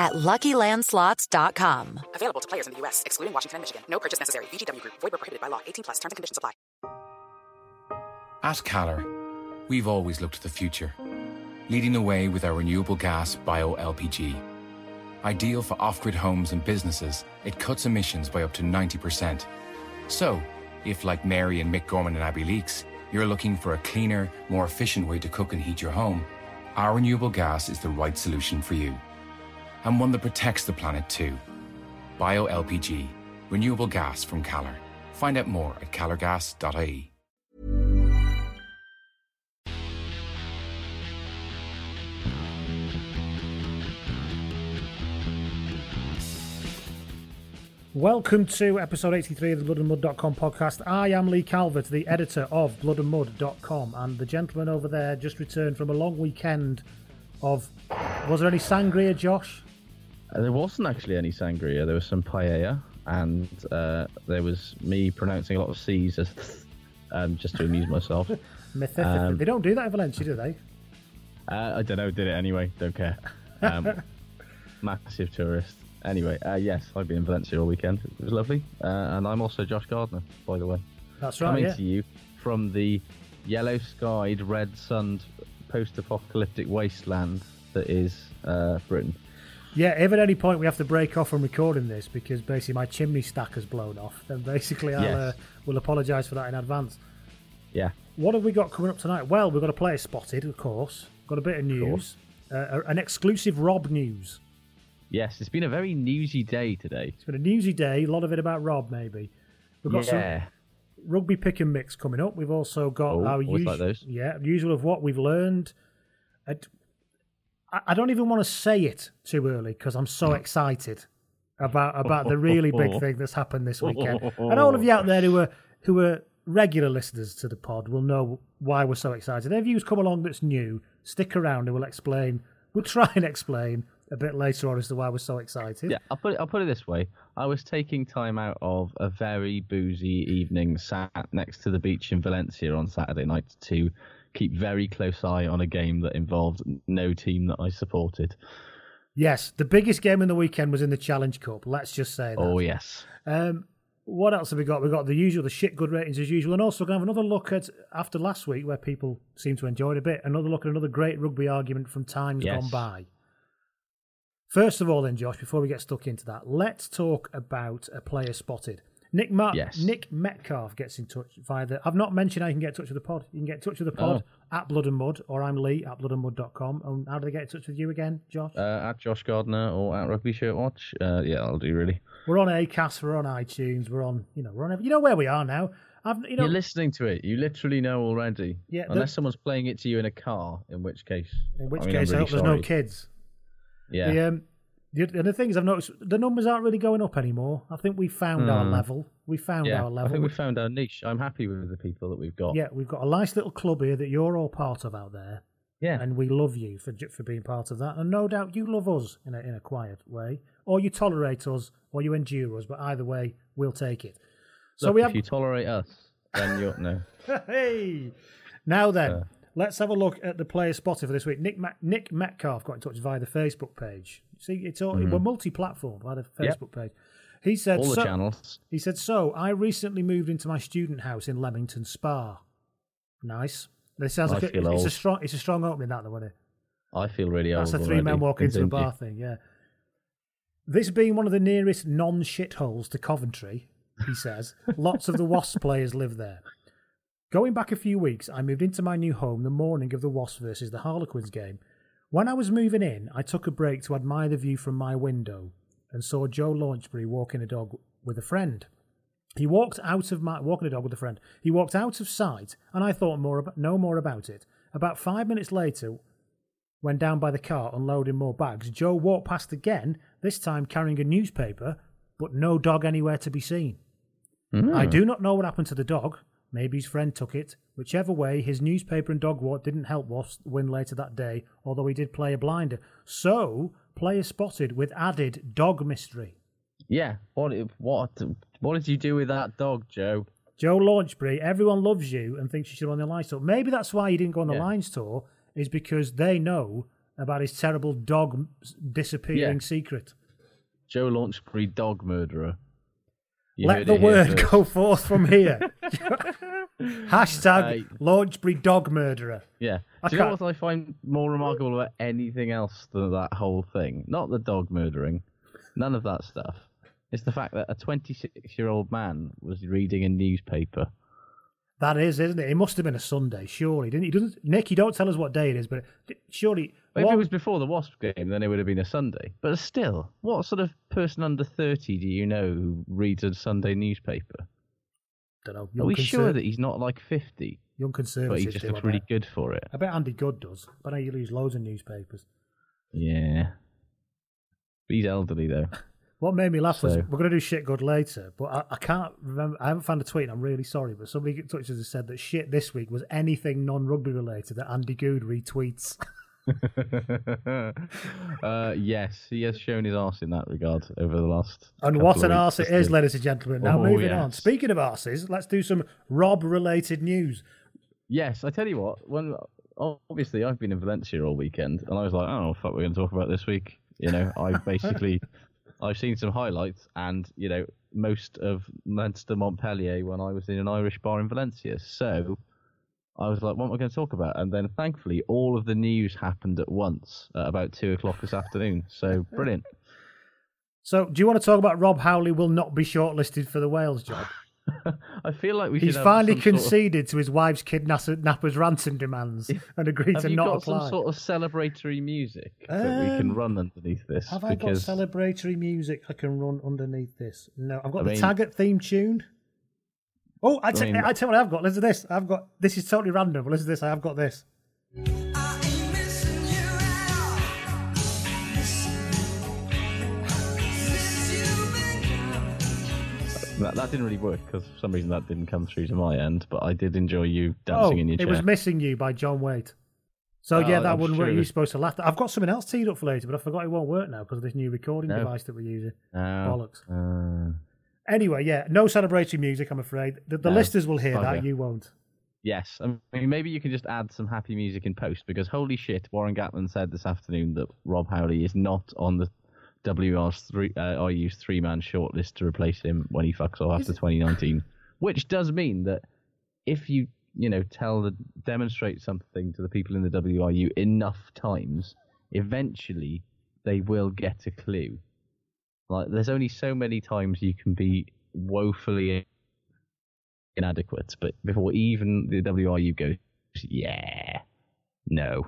at LuckyLandSlots.com. Available to players in the U.S., excluding Washington and Michigan. No purchase necessary. VGW Group. Void where prohibited by law. 18 plus. Terms and conditions apply. At Calor, we've always looked to the future, leading the way with our renewable gas bio LPG. Ideal for off grid homes and businesses, it cuts emissions by up to 90%. So, if like Mary and Mick Gorman and Abby Leaks, you're looking for a cleaner, more efficient way to cook and heat your home, our renewable gas is the right solution for you. And one that protects the planet too. Bio LPG, renewable gas from Calor. Find out more at calorgas.ie. Welcome to episode 83 of the bloodandmud.com podcast. I am Lee Calvert, the editor of bloodandmud.com, and the gentleman over there just returned from a long weekend of. Was there any sangria, Josh? There wasn't actually any sangria. There was some paella, and uh, there was me pronouncing a lot of C's as um, just to amuse myself. Um, they don't do that in Valencia, do they? Uh, I don't know. Did it anyway. Don't care. Um, massive tourist. Anyway, uh, yes, I've been in Valencia all weekend. It was lovely, uh, and I'm also Josh Gardner, by the way. That's right, Coming yeah. to you from the yellow-skied, red-sunned, post-apocalyptic wasteland that is uh, Britain. Yeah, if at any point we have to break off from recording this because basically my chimney stack has blown off, then basically I'll Yes. uh, will apologise for that in advance. Yeah. What have we got coming up tonight? Well, we've got a player spotted, of course. Got a bit of news, uh, an exclusive Rob news. Yes, it's been a very newsy day today. It's been a newsy day. A lot of it about Rob, maybe. We've got yeah. some rugby pick and mix coming up. We've also got Oh, our usual, like those. yeah, usual of what we've learned. At, I, don't even want to say it too early because I'm so mm. excited about about the really big thing that's happened this weekend. and all of you out there who are who are regular listeners to the pod will know why we're so excited. If you've come along that's new, stick around and we'll explain. We'll try and explain a bit later on as to why we're so excited. Yeah, I'll put it, I'll put it this way. I was taking time out of a very boozy evening, sat next to the beach in Valencia on Saturday night to keep very close eye on a game that involved no team that I supported. Yes, the biggest game in the weekend was in the Challenge Cup. Let's just say that. Oh yes, Um, what else have we got? We've got the usual, the shit good ratings as usual, and also we're going to have another look at, after last week, where people seem to enjoy it a bit, another look at another great rugby argument from times Yes. gone by. First of all, then, Josh, before we get stuck into that, let's talk about a player spotted. Nick Ma- Yes. Nick Metcalf gets in touch via the. I've not mentioned how you can get in touch with the pod. You can get in touch with the pod Oh. at Blood and Mud, or I'm Lee at bloodandmud.com. And how do they get in touch with you again, Josh? uh, at Josh Gardner or at Rugby Shirt Watch. Uh, yeah, I'll do really. we're on Acast, we're on iTunes, we're on, you know, we're on. every- You know where we are now. I've, you know, You're listening to it. You literally know already. Yeah, the- Unless someone's playing it to you in a car, in which case. in which I mean, case, I really hope there's no kids. Yeah. The, um, the, and the things I've noticed, the numbers aren't really going up anymore. I think we found our Hmm. level. We found yeah. our level. I think we found our niche. I'm happy with the people that we've got. yeah, we've got a nice little club here that you're all part of out there, Yeah. and we love you for for being part of that. And no doubt you love us in a in a quiet way, or you tolerate us, or you endure us. But either way, we'll take it. So Look, we if have you tolerate us, then you're no. hey. Now then, let's have a look at the player spotter for this week. Nick Nick Metcalf got in touch via the Facebook page. See, it's all we're multi-platform via the Facebook page. He said, Mm-hmm. All the so, channels. He said, "So I recently moved into my student house in Leamington Spa. Nice. This sounds I like a, it's a strong. It's a strong opening, that though, isn't it? I feel really That's a three already. walk into a bar thing, yeah. This being one of the nearest non shitholes to Coventry, he says, lots of the Wasps players live there. Going back a few weeks, I moved into my new home the morning of the Wasps versus the Harlequins game. When I was moving in, I took a break to admire the view from my window and saw Joe Launchbury walking a dog with a friend. He walked out of my walking a dog with a friend. He walked out of sight, and I thought more about, no more about it. About five minutes later, when down by the car unloading more bags, Joe walked past again, this time carrying a newspaper, but no dog anywhere to be seen. I hmm. do not know what happened to the dog. Maybe his friend took it. Whichever way, his newspaper and dog walk didn't help Wasps win later that day, although he did play a blinder. So, player spotted with added dog mystery. Yeah. What? What? What did you do with that dog, Joe? Joe Launchbury, everyone loves you and thinks you should go on the Lions tour. Maybe that's why he didn't go on the Yeah. Lions tour, is because they know about his terrible dog disappearing Yeah. secret. Joe Launchbury, dog murderer. You Let the word go forth from here. Hashtag Hey. Launchbury dog murderer. Yeah. I Do you know can't- what I find more remarkable about anything else than that whole thing? Not the dog murdering, none of that stuff. It's the fact that a 26 year old man was reading a newspaper. That is, isn't it? It must have been a Sunday, surely. Didn't he? Doesn't Nick? You don't tell us what day it is, but surely. If it was before the Wasp game, then it would have been a Sunday. But still, what sort of person under 30 do you know who reads a Sunday newspaper? don't know. Are we conser- sure that he's not like 50? young But he just do, I looks really bet. good for it. I bet Andy Goode does. But I know you lose loads of newspapers. Yeah. But he's elderly, though. What made me laugh was we're going to do shit good later, but I, I can't remember. I haven't found a tweet. and I'm really sorry, but somebody touches and said that shit this week was anything non-rugby related that Andy Goode retweets. uh, yes, he has shown his arse in that regard over the last. And what an arse it is, ladies and gentlemen. Now Oh, moving on. Speaking of arses, let's do some Rob-related news. Yes, I tell you what. When obviously I've been in Valencia all weekend, and I was like, I don't know what fuck we're going to talk about this week. You know, I basically I've seen some highlights, and you know most of Leinster Montpellier when I was in an Irish bar in Valencia. So I was like, what am I going to talk about? And then thankfully, all of the news happened at once at about two o'clock this afternoon. So brilliant. So, do you want to talk about Rob Howley will not be shortlisted for the Wales job? I feel like we He's should have finally some sort of- conceded to his wife's kidnapper's ransom demands and agreed Have to you not got apply. some sort of celebratory music that we can Um, run underneath this? Have I got celebratory music I can run underneath this? No, I've got I the mean- Taggart theme tuned. Oh, I, t- mean- I tell you what I've got. Listen to this. I've got this is totally random, listen to this. I have got this. that, that didn't really work because for some reason that didn't come through to my end. But I did enjoy you dancing oh, in your chair. it was "Missing You" by John Waite. So yeah, Oh, that I'm wouldn't sure work. You're supposed to laugh. I've got something else teed up for later, but I forgot it won't work now because of this new recording No. device that we're using. Bollocks. uh, Anyway, yeah, no celebratory music. I'm afraid the, the No, listeners will hear that. You won't. yes, I mean maybe you can just add some happy music in post because holy shit, Warren Gatland said this afternoon that Rob Howley is not on the WR's three uh, RU's three man shortlist to replace him when he fucks off after 2019, which does mean that if you you know tell the demonstrate something to the people in the WRU enough times, eventually they will get a clue. Like there's only so many times you can be woefully inadequate, but before even the WRU goes, yeah, no,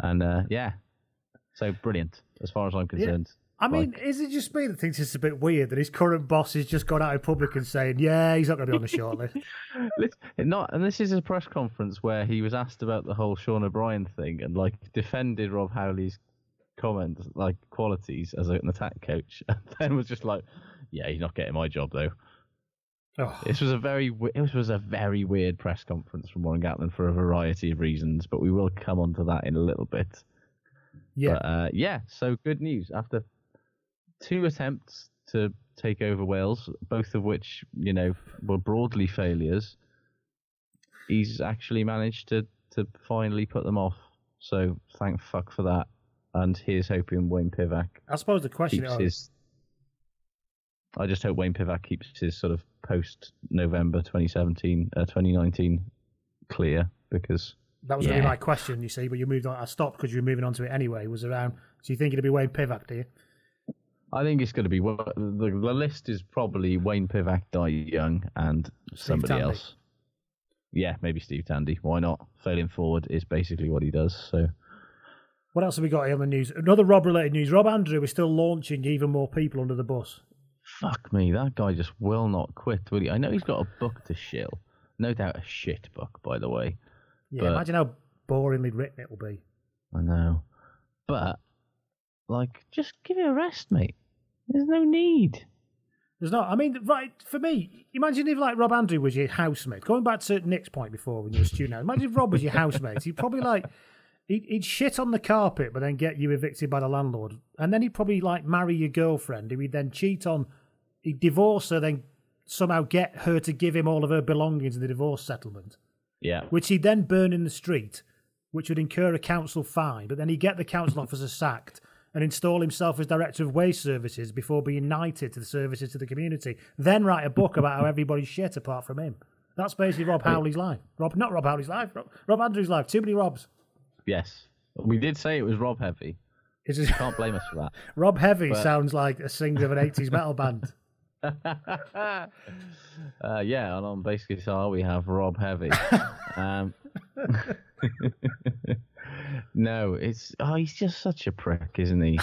and uh, yeah, so brilliant as far as I'm concerned. Yeah. I Like- mean, is it just me that thinks it's a bit weird that his current boss has just gone out in public and saying, "Yeah, he's not going to be on the shortlist"? Not, and this is a press conference where he was asked about the whole Sean O'Brien thing and like defended Rob Howley's comments, like qualities as an attack coach, and then was just like, "Yeah, he's not getting my job though." oh, This was a very this was a very weird press conference from Warren Gatland for a variety of reasons, but we will come on to that in a little bit. yeah. But uh, yeah, so good news after two attempts to take over Wales, both of which you know were broadly failures. he's actually managed to to finally put them off. So thank fuck for that. And here's hoping Wayne Pivac I suppose the question keeps is, his. I just hope Wayne Pivac keeps his sort of post November 2017, uh, 2019 clear because that was going to be my question, you see, but you moved on. I stopped because you were moving on to it anyway. Was around, so you think it'll be Wayne Pivac, do you? I think it's going to be the, the list is probably Wayne Pivac, Dai Young, and somebody else. Yeah, maybe Steve Tandy. Why not? Failing forward is basically what he does. So What else have we got here on the news? Another Rob related news. Rob Andrew is still launching even more people under the bus. fuck me, that guy just will not quit, will he? I know he's got a book to shill. No doubt a shit book, by the way. Yeah, But- imagine how boringly written it will be. I know, but like, just give it a rest, mate. There's no need. There's not. I mean, right for me. Imagine if like Rob Andrew was your housemate. Going back to Nick's point before when you were a student. Imagine if Rob was your housemate. He'd probably like he'd, he'd shit on the carpet, but then get you evicted by the landlord, and then he'd probably like marry your girlfriend, who he'd then cheat on. He'd divorce her, then somehow get her to give him all of her belongings in the divorce settlement, Yeah, which he'd then burn in the street, which would incur a council fine. But then he'd get the council officer sacked and install himself as director of waste services before being knighted to the services to the community. Then write a book about how everybody's shit apart from him. That's basically Rob Howley's life. Rob, not Rob Howley's life. Rob, Rob Andrews' life. Too many Robs. Yes. We did say it was Rob Heavy. It's just, Can't blame us for that. Rob Heavy But- sounds like a singer of an 80s metal band. uh, yeah, and on Base Guitar we have Rob Heavy. um, no, it's oh, he's just such a prick, isn't he?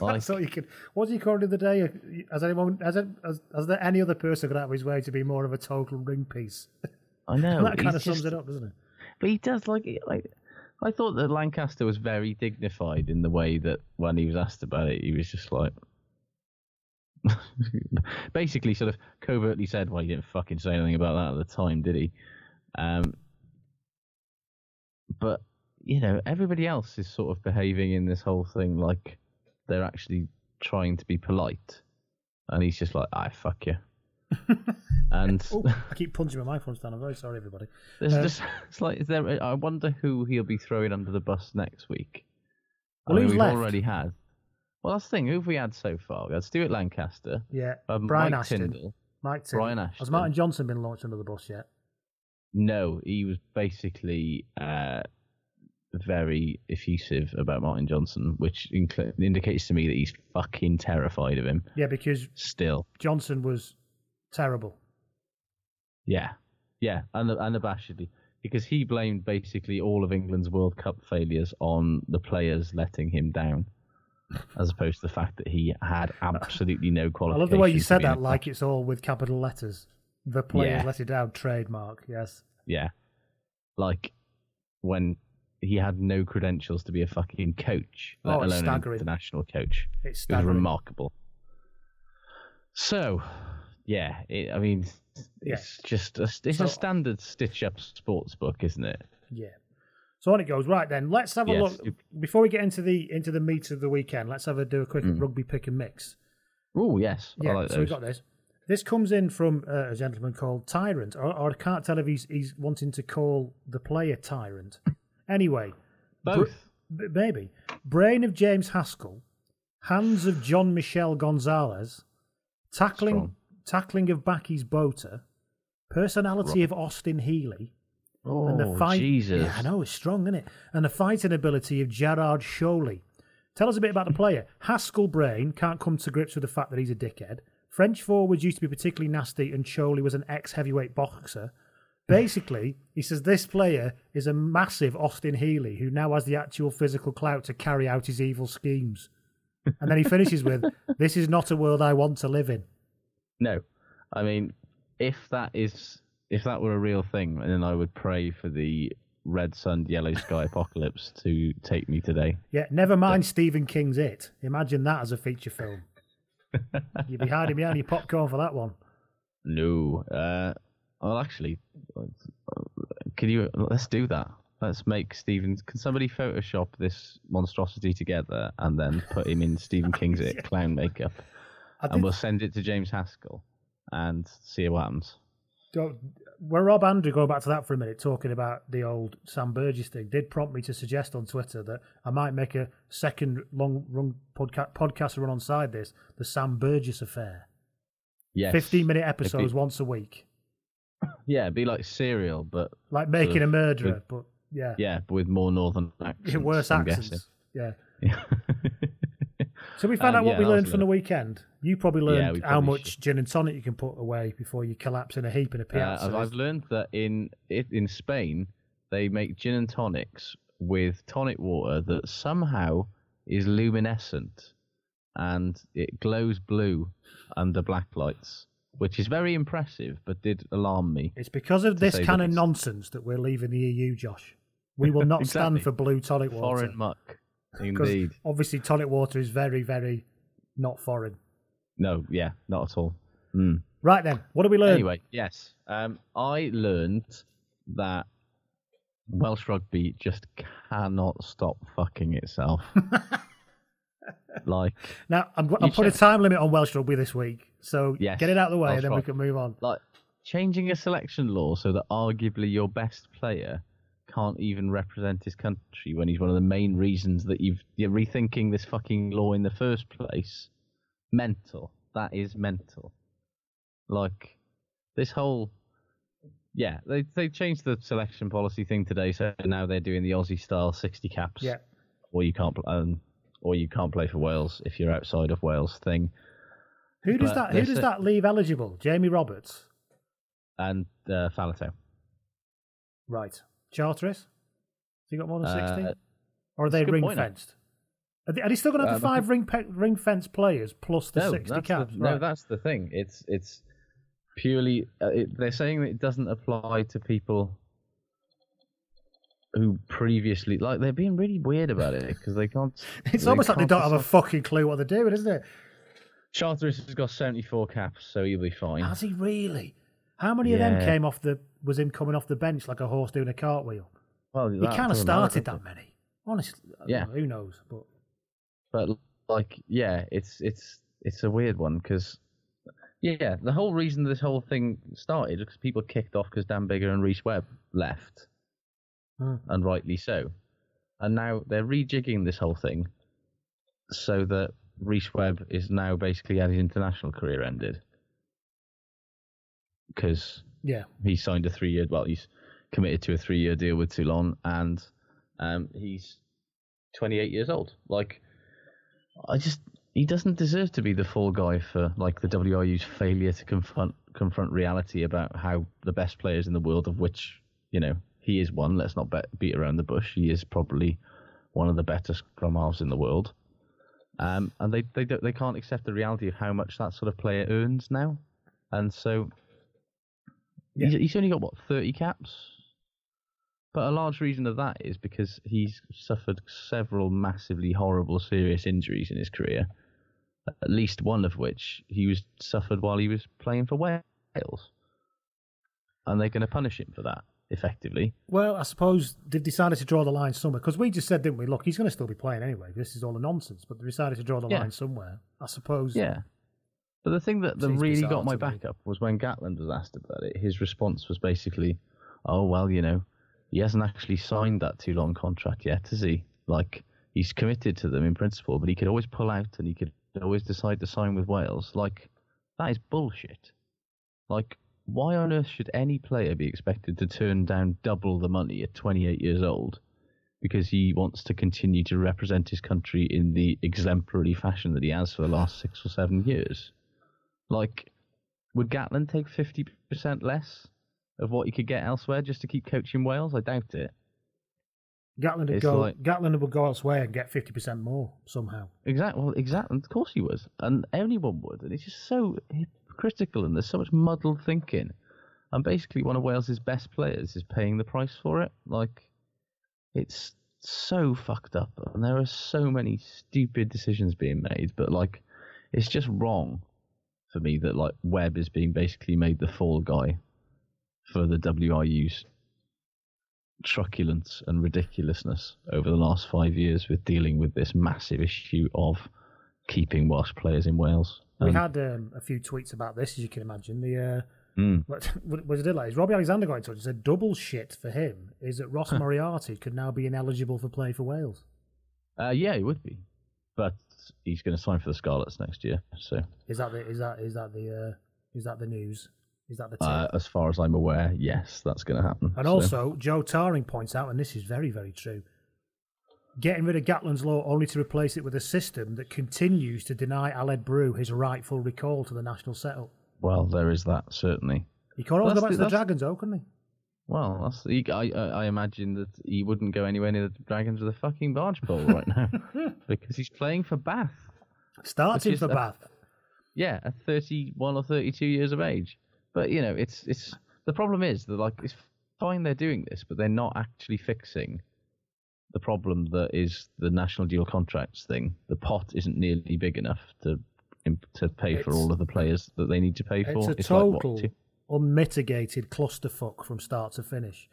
Like- all you can. What's he called the other day? Has anyone, has, it, has, has there any other person got out of his way to be more of a total ring piece? I know. that kind of sums it up, doesn't it? But he does like like. I thought that Lancaster was very dignified in the way that when he was asked about it, he was just like. basically, sort of covertly said, "Well, he didn't fucking say anything about that at the time, did he?" Um, but you know, everybody else is sort of behaving in this whole thing like they're actually trying to be polite, and he's just like, "I fuck you," and Oh, I keep punching my microphone stand. I'm very sorry, everybody. there's Uh, just it's like, is there? I wonder who he'll be throwing under the bus next week. Well, I mean, who's left? already had. Well, that's the thing. Who have we had so far? We had Stuart Lancaster, Yeah, um, Brian Mike Ashton. Tindall. Mike Tindall. Brian Has Ashton. Martin Johnson been launched under the bus yet? No, he was basically uh, very effusive about Martin Johnson, which incl- indicates to me that he's fucking terrified of him Yeah, because still. Johnson was terrible. Yeah, yeah, and unabashedly, because he blamed basically all of England's World Cup failures on the players letting him down, as opposed to the fact that he had absolutely no qualifications. I love the way you to said be in that, like it's all with capital letters. The players Yeah. let it down. Trademark. Yes. Yeah, like when he had no credentials to be a fucking coach, oh, let Oh, it's alone an staggering. international coach. It's It was staggering. remarkable. So, yeah, it, I mean, Yeah. it's just a, it's So- a standard stitch-up sports book, isn't it? Yeah. So on it goes. Right then, let's have a Yes. look before we get into the into the meat of the weekend. Let's have a do a quick rugby pick and mix. Oh yes, Yeah. I like so we have got this. This comes in from uh, a gentleman called Tyrant, or, or I can't tell if he's he's wanting to call the player Tyrant. Anyway, Both. b- maybe brain of James Haskell, hands of John Michel Gonzalez, tackling Strong. Tackling of Bakkies Botha, personality of Austin Healey, Oh, and the oh, fight. Jesus. Yeah, I know it's strong, isn't it? And the fighting ability of Gerard Cholley. Tell us a bit about the player. Haskell Brain can't come to grips with the fact that he's a dickhead. French forwards used to be particularly nasty, and Sholey was an ex heavyweight boxer. Basically, he says this player is a massive Austin Healey who now has the actual physical clout to carry out his evil schemes. And then he finishes with, This is not a world I want to live in. No, I mean, if that is if that were a real thing, then I would pray for the red sun, yellow sky apocalypse to take me today. Yeah, never mind Stephen King's It. Imagine that as a feature film. You'd be hiding behind your popcorn for that one. No, uh, well, actually, can you let's do that. Let's make Stephen. Can somebody Photoshop this monstrosity together and then put him in Stephen King's It clown makeup, and did, we'll send it to James Haskell and see what happens. where Rob Andrew, going back to that for a minute, talking about the old Sam Burgess thing, did prompt me to suggest on Twitter that I might make a second long run podca- podcast run alongside this, the Sam Burgess affair. Yes. 15 minute episodes once a week. Yeah, it'd be like serial, but Like making Sort a of murderer, with- but yeah. yeah, but with more northern accents. worse accents. Yeah. guessing. So we found Um, out what yeah, we learned from good. the weekend. You probably Yeah, learned how much should. gin and tonic you can put away before you collapse in a heap in a Uh, piazza. I've, I've learned that in in Spain they make gin and tonics with tonic water that somehow is luminescent and it glows blue under black lights, which is very impressive, but did alarm me. It's because of this kind of nonsense that we're leaving the EU, Josh. We will not stand for blue tonic water. Foreign muck, indeed. Obviously, tonic water is very, very not foreign. No, yeah, not at all. Mm. Right then, what did we learn? Anyway, yes, um, I learned that Welsh rugby just cannot stop fucking itself. like, Now, I'm, I'm putting a time limit on Welsh rugby this week, so Yes, get it out of the way, I'll and then we can move on. like changing a selection law so that arguably your best player can't even represent his country when he's one of the main reasons that you've you're rethinking this fucking law in the first place. Mental. That is mental. Like this whole yeah, they they changed the selection policy thing today, so now they're doing the Aussie style sixty caps. Yeah. Or you can't um, or you can't play for Wales if you're outside of Wales thing. Who does But that? Who does a- that leave eligible? Jamie Roberts, And uh, Faletau. right? Charteris, has he got more than sixty? Uh, or are they ring point, fenced? Are they, are they still going to have Uh, the five ring pe- ring fenced players plus the no, sixty that's caps? The, no, that's the thing. It's it's purely. Uh, it, they're saying that it doesn't apply to people who previously like they're being really weird about it because they can't. it's almost like they can't don't have a fucking clue what they're doing, isn't it? Charteris has got seventy four caps, so he'll be fine. Has he really? How many of them came off the? Was him coming off the bench like a horse doing a cartwheel? Well, He kind of started that many. Honestly, Yeah. know, who knows? But But like, yeah, it's it's it's a weird one because. Yeah, the whole reason this whole thing started because people kicked off because Dan Biggar and Rhys Webb left. Hmm. and rightly so. And now they're rejigging this whole thing so that Rhys Webb is now basically had his international career ended because yeah, he signed a three-year. Well, he's committed to a three-year deal with Toulon, and um, he's 28 years old. Like, I just he doesn't deserve to be the fall guy for like the WRU's failure to confront confront reality about how the best players in the world, of which you know he is one. Let's not bet, beat around the bush. He is probably one of the better scrum halves in the world. Um, and they they they can't accept the reality of how much that sort of player earns now, and so he's, he's only got what thirty caps. But a large reason of that is because he's suffered several massively horrible, serious injuries in his career. At least one of which he was suffered while he was playing for Wales, and they're going to punish him for that effectively. Well, I suppose they've decided to draw the line somewhere because we just said, didn't we? Look, he's going to still be playing anyway. This is all a nonsense, but they decided to draw the Yeah. line somewhere. I suppose. Yeah. But the thing that, that really got my back up was when Gatland was asked about it. His response was basically, "Oh well, you know, he hasn't actually signed that too long contract yet, has he? Like he's committed to them in principle, but he could always pull out and he could always decide to sign with Wales. Like that is bullshit. Like why on earth should any player be expected to turn down double the money at 28 years old?" Because he wants to continue to represent his country in the exemplary fashion that he has for the last six or seven years. Like, would Gatland take 50% less of what he could get elsewhere just to keep coaching Wales? I doubt it. Gatland would It's go. like- Gatland would go elsewhere and get fifty percent more somehow. Exactly. Well, exactly. Of course he would, and anyone would. And it's just so hypocritical, and there's so much muddled thinking. And basically, one of Wales's best players is paying the price for it. Like, it's so fucked up, and there are so many stupid decisions being made. But like, it's just wrong for me that like Webb is being basically made the fall guy for the WRU's truculence and ridiculousness over the last five years with dealing with this massive issue of keeping Welsh players in Wales. We Um, had um, a few tweets about this, as you can imagine. The uh, Mm. What, what what it did like is Robbie Alexander got in touch and said double shit for him is that Ross Moriarty could now be ineligible for play for Wales. Uh, yeah, he would be, but he's going to sign for the Scarlets next year. So, Is that the is that is that the uh, is that the news? Is that the tip? uh, as far as I'm aware, yes, that's going to happen. and So- also, Joe Taring points out, and this is very very true. Getting rid of Gatland's law only to replace it with a system that continues to deny Aled Brew his rightful recall to the national setup. well, there is that certainly. He could always go back to the Dragons, though, couldn't he? Well, that's, I, I imagine that he wouldn't go anywhere near the Dragons with a fucking barge pole right now because he's playing for Bath. Starting for a- Bath. Yeah, at 31 or 32 years of age. But you know, it's it's the problem is that like it's fine they're doing this, but they're not actually fixing the problem that is the national dual contracts thing. The pot isn't nearly big enough to to pay for It's- all of the players that they need to pay It's for. a like, what, total unmitigated clusterfuck from start to finish.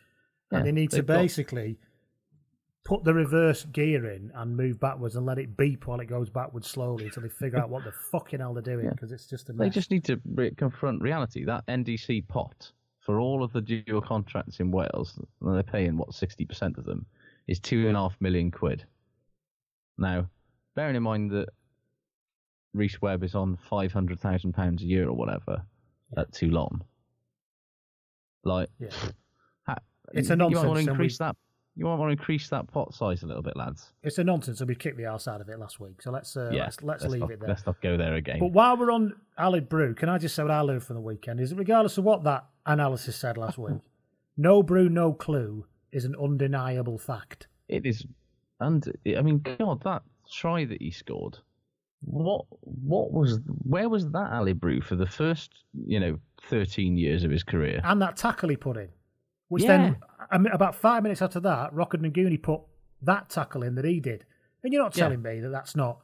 and Yeah, they need to they've got- basically put the reverse gear in and move backwards and let it beep while it goes backwards slowly until they figure out what the fucking hell they're doing Yeah. because it's just a They just need to re- confront reality. That NDC pot for all of the dual contracts in Wales, and they're paying what sixty percent of them, is two and a half million quid. Now, bearing in mind that Rhys Webb is on five hundred thousand pounds a year or whatever at Toulon, like, Yeah. ha- It's you, a You nonsense, want to increase we- that. You might want to increase that pot size a little bit, lads. It's a nonsense, and we kicked the arse out of it last week. So let's uh, yeah, let's, let's leave not, it there. Let's not go there again. But while we're on Aled Brew, can I just say what I learned from the weekend? Is that regardless of what that analysis said last week, no brew, no clue is an undeniable fact. It is, and I mean, God, that try that he scored. What, what was, where was that Ali Brew for the first, you know, thirteen years of his career? And that tackle he put in, which Yeah. then I mean, about five minutes after that, Rokoduguni put that tackle in that he did. And you're not Yeah. telling me that that's not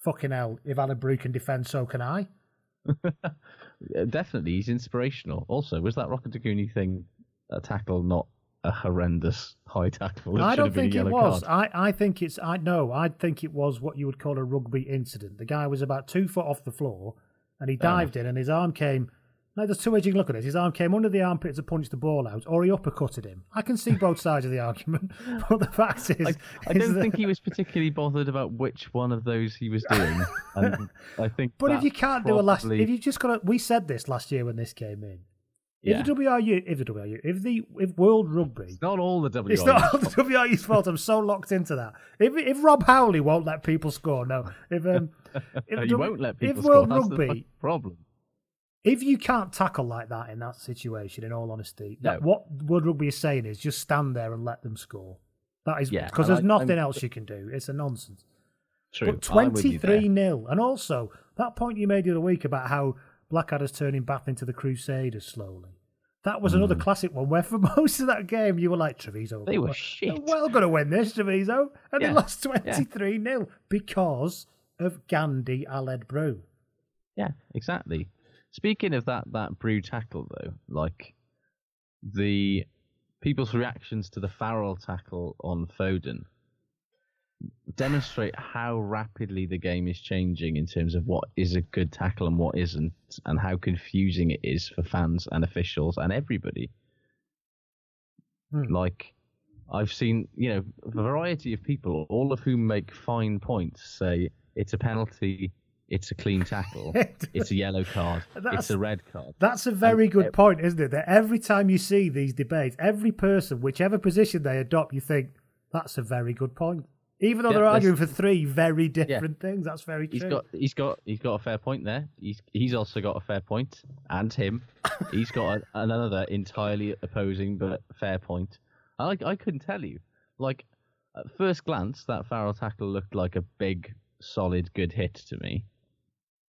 fucking hell. If Aled Brew can defend, so can I. Definitely, he's inspirational. Also, was that Rokoduguni thing a tackle, not a horrendous high tackle? It I don't have been a think it was. card. I, I think it's I no, I think it was what you would call a rugby incident. The guy was about two foot off the floor and he Fair dived in and his arm came now there's two ways you can look at it. His arm came under the armpit to punch the ball out, or he uppercutted him. I can see both sides of the argument, but the fact is, I, I don't that- think he was particularly bothered about which one of those he was doing. and I think, But if you can't do a last, if you just got to, we said this last year when this came in. Yeah. If the WRU, if the WRU, if the if World Rugby, it's not all the W. it's not all the WRU's fault. I'm so locked into that. If if Rob Howley won't let people score, no. If um, if you W- won't let people if score. World That's Rugby, problem. if you can't tackle like that in that situation, in all honesty, that, what World Rugby is saying is just stand there and let them score. That is because and there's I- nothing I'm- else you can do. It's a nonsense. True. But I'm with you there. 23 0. And also, that point you made the other week about how Blackadder's turning Bath into the Crusaders slowly. That was another classic one where for most of that game you were like, Treviso. Hmm. They were shit. well going to win this, Treviso. And Yeah, they lost yeah. 23 0 because of Gandhi Aled Brew. Yeah, exactly. Speaking of that that brew tackle though, like the people's reactions to the Farrell tackle on Foden demonstrate how rapidly the game is changing in terms of what is a good tackle and what isn't, and how confusing it is for fans and officials and everybody. Hmm. Like, I've seen, you know, a variety of people, all of whom make fine points, say it's a penalty, it's a clean tackle, it's a yellow card, That's- it's a red card. That's a very And- good point, isn't it? That every time you see these debates, every person, whichever position they adopt, you think, that's a very good point. Even though Yeah, they're arguing for three very different things, that's very true. He's got he's got he's got a fair point there. He's he's also got a fair point, and him, he's got a, another entirely opposing but fair point. I I couldn't tell you. Like at first glance, that Farrell tackle looked like a big, solid, good hit to me.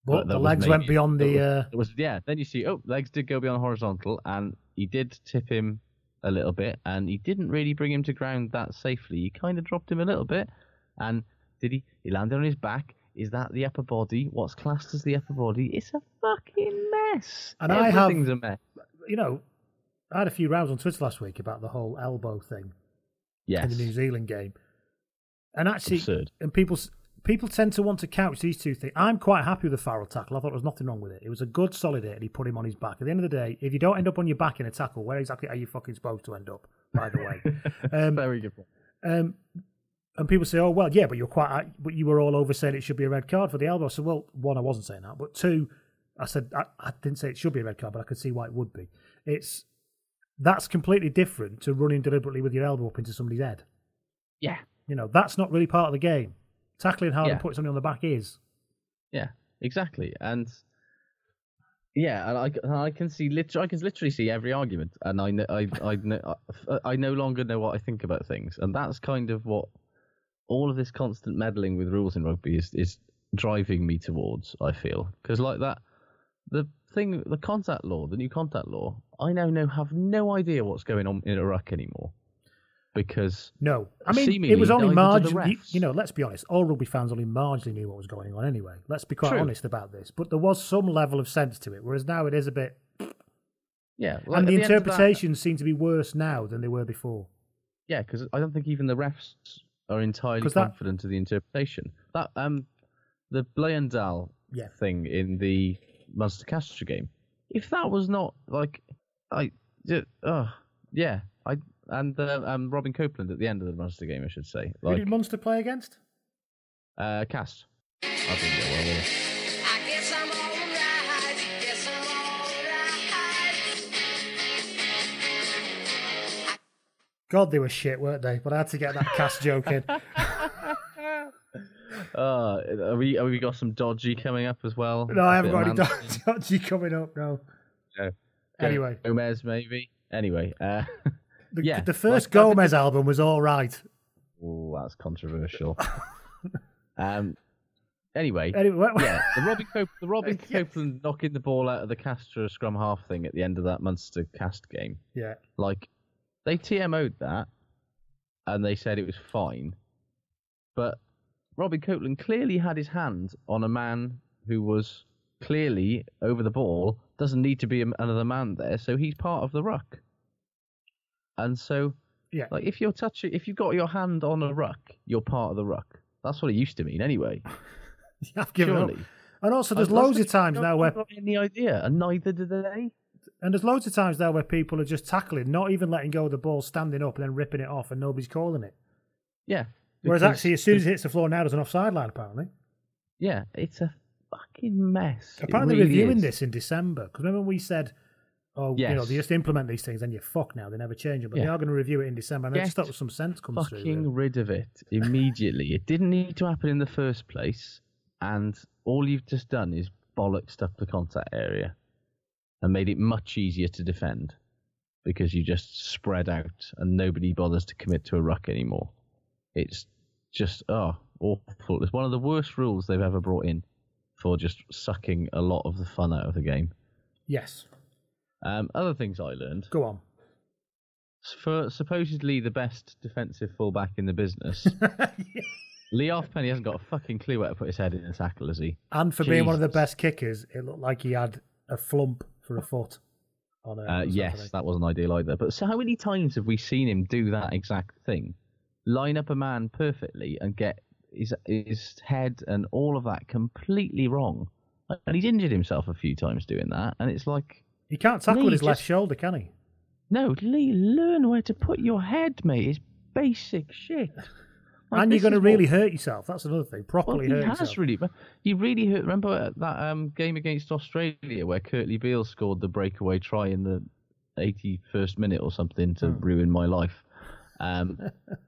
but there the was legs went beyond the. there Uh, was yeah. Then you see, oh, legs did go beyond horizontal, and he did tip him a little bit, and he didn't really bring him to ground that safely. He kind of dropped him a little bit, and did he? He landed on his back. Is that the upper body? What's classed as the upper body? It's a fucking mess. And I have- Everything's a mess. you know, I had a few rounds on Twitter last week about the whole elbow thing Yes. in the New Zealand game, and actually, Absurd. and people, people tend to want to couch these two things. I'm quite happy with the Farrell tackle. I thought there was nothing wrong with it. It was a good, solid hit, and he put him on his back. At the end of the day, if you don't end up on your back in a tackle, where exactly are you fucking supposed to end up? By the way, um, Very good point. um, and people say, "Oh, well, yeah, but you're quite, but you were all over saying it should be a red card for the elbow." So, well, one, I wasn't saying that, but two, I said I, I didn't say it should be a red card, but I could see why it would be. It's that's completely different to running deliberately with your elbow up into somebody's head. Yeah, You know, that's not really part of the game. Tackling hard Yeah. and putting somebody on the back is. yeah, exactly. And yeah, and I, and I can see literally, I can literally see every argument, and I know, I, I, I no longer know what I think about things, and that's kind of what all of this constant meddling with rules in rugby is is driving me towards. I feel because like that, the thing, the contact law, the new contact law, I now know have no idea what's going on in a ruck anymore, because No, I mean it was only marginally. You, you know, let's be honest. All rugby fans only marginally knew what was going on anyway. Let's be quite True. honest about this. But there was some level of sense to it, whereas now it is a bit. yeah, like, and the end of that- interpretations seem to be worse now than they were before. Yeah, because I don't think even the refs are entirely 'Cause that- confident of the interpretation. That um, the Bleyendaal Yeah. thing in the Munster Castres game. If that was not like, I, uh, yeah, I and uh, um, Robin Copeland at the end of the Munster game, I should say. Who did Munster play against? uh, cast. I didn't get well with it. I guess I'm alright. Guess I'm alright. God, they were shit, weren't they? But I had to get that cast joke in. Uh, are we? Are we got some dodgy coming up as well? No, I A haven't got any Manson? dodgy coming up. No. No. Anyway, Gomez maybe. Anyway, uh, the, yeah, the first like, I think Gomez album was all right. Oh, that's controversial. um. Anyway, Anyway, what- yeah, the Robin Cop- the Robin Copeland knocking the ball out of the Castres scrum half thing at the end of that Munster cast game. yeah. Like, they TMO'd that, and they said it was fine, but Robin Copeland clearly had his hand on a man who was clearly over the ball. Doesn't need to be another man there, so he's part of the ruck. And so, Yeah. like if you're touching, if you've got your hand on a ruck, you're part of the ruck. That's what it used to mean, anyway. I've given Surely. up. And also, there's loads of times now where any idea, and neither do they. And there's loads of times now where people are just tackling, not even letting go of the ball, standing up and then ripping it off, and nobody's calling it. Yeah. Whereas actually, as soon as it hits the floor now, there's an offside line, apparently. yeah, it's a fucking mess. Apparently, really reviewing is. this in December. Because remember, we said, oh, you know, they just implement these things, and you're fucked now. They never change them. But they are going to review it in December. And I just Get thought some sense comes through. fucking rid of it immediately. it didn't need to happen in the first place, and all you've just done is bollocksed up the contact area and made it much easier to defend because you just spread out and nobody bothers to commit to a ruck anymore. It's just oh awful. It's one of the worst rules they've ever brought in for just sucking a lot of the fun out of the game. Yes. Um, other things I learned Go on. for supposedly the best defensive fullback in the business. Leigh Halfpenny hasn't got a fucking clue where to put his head in a tackle, has he? And for being one of the best kickers, it looked like he had a flump for a foot. On a, Uh, yes, that wasn't ideal either. But so how many times have we seen him do that exact thing? Line up a man perfectly and get his his head and all of that completely wrong. And he's injured himself a few times doing that. And it's like, He can't tackle Lee, with his left shoulder, can he? no, Lee, learn where to put your head, mate. It's basic shit. Like, and you're going to is what- really hurt yourself. That's another thing. Well, Properly he hurt has yourself. really. He really hurt. Remember that um, game against Australia where Kurtley Beale scored the breakaway try in the 81st minute or something to Hmm. ruin my life. Um,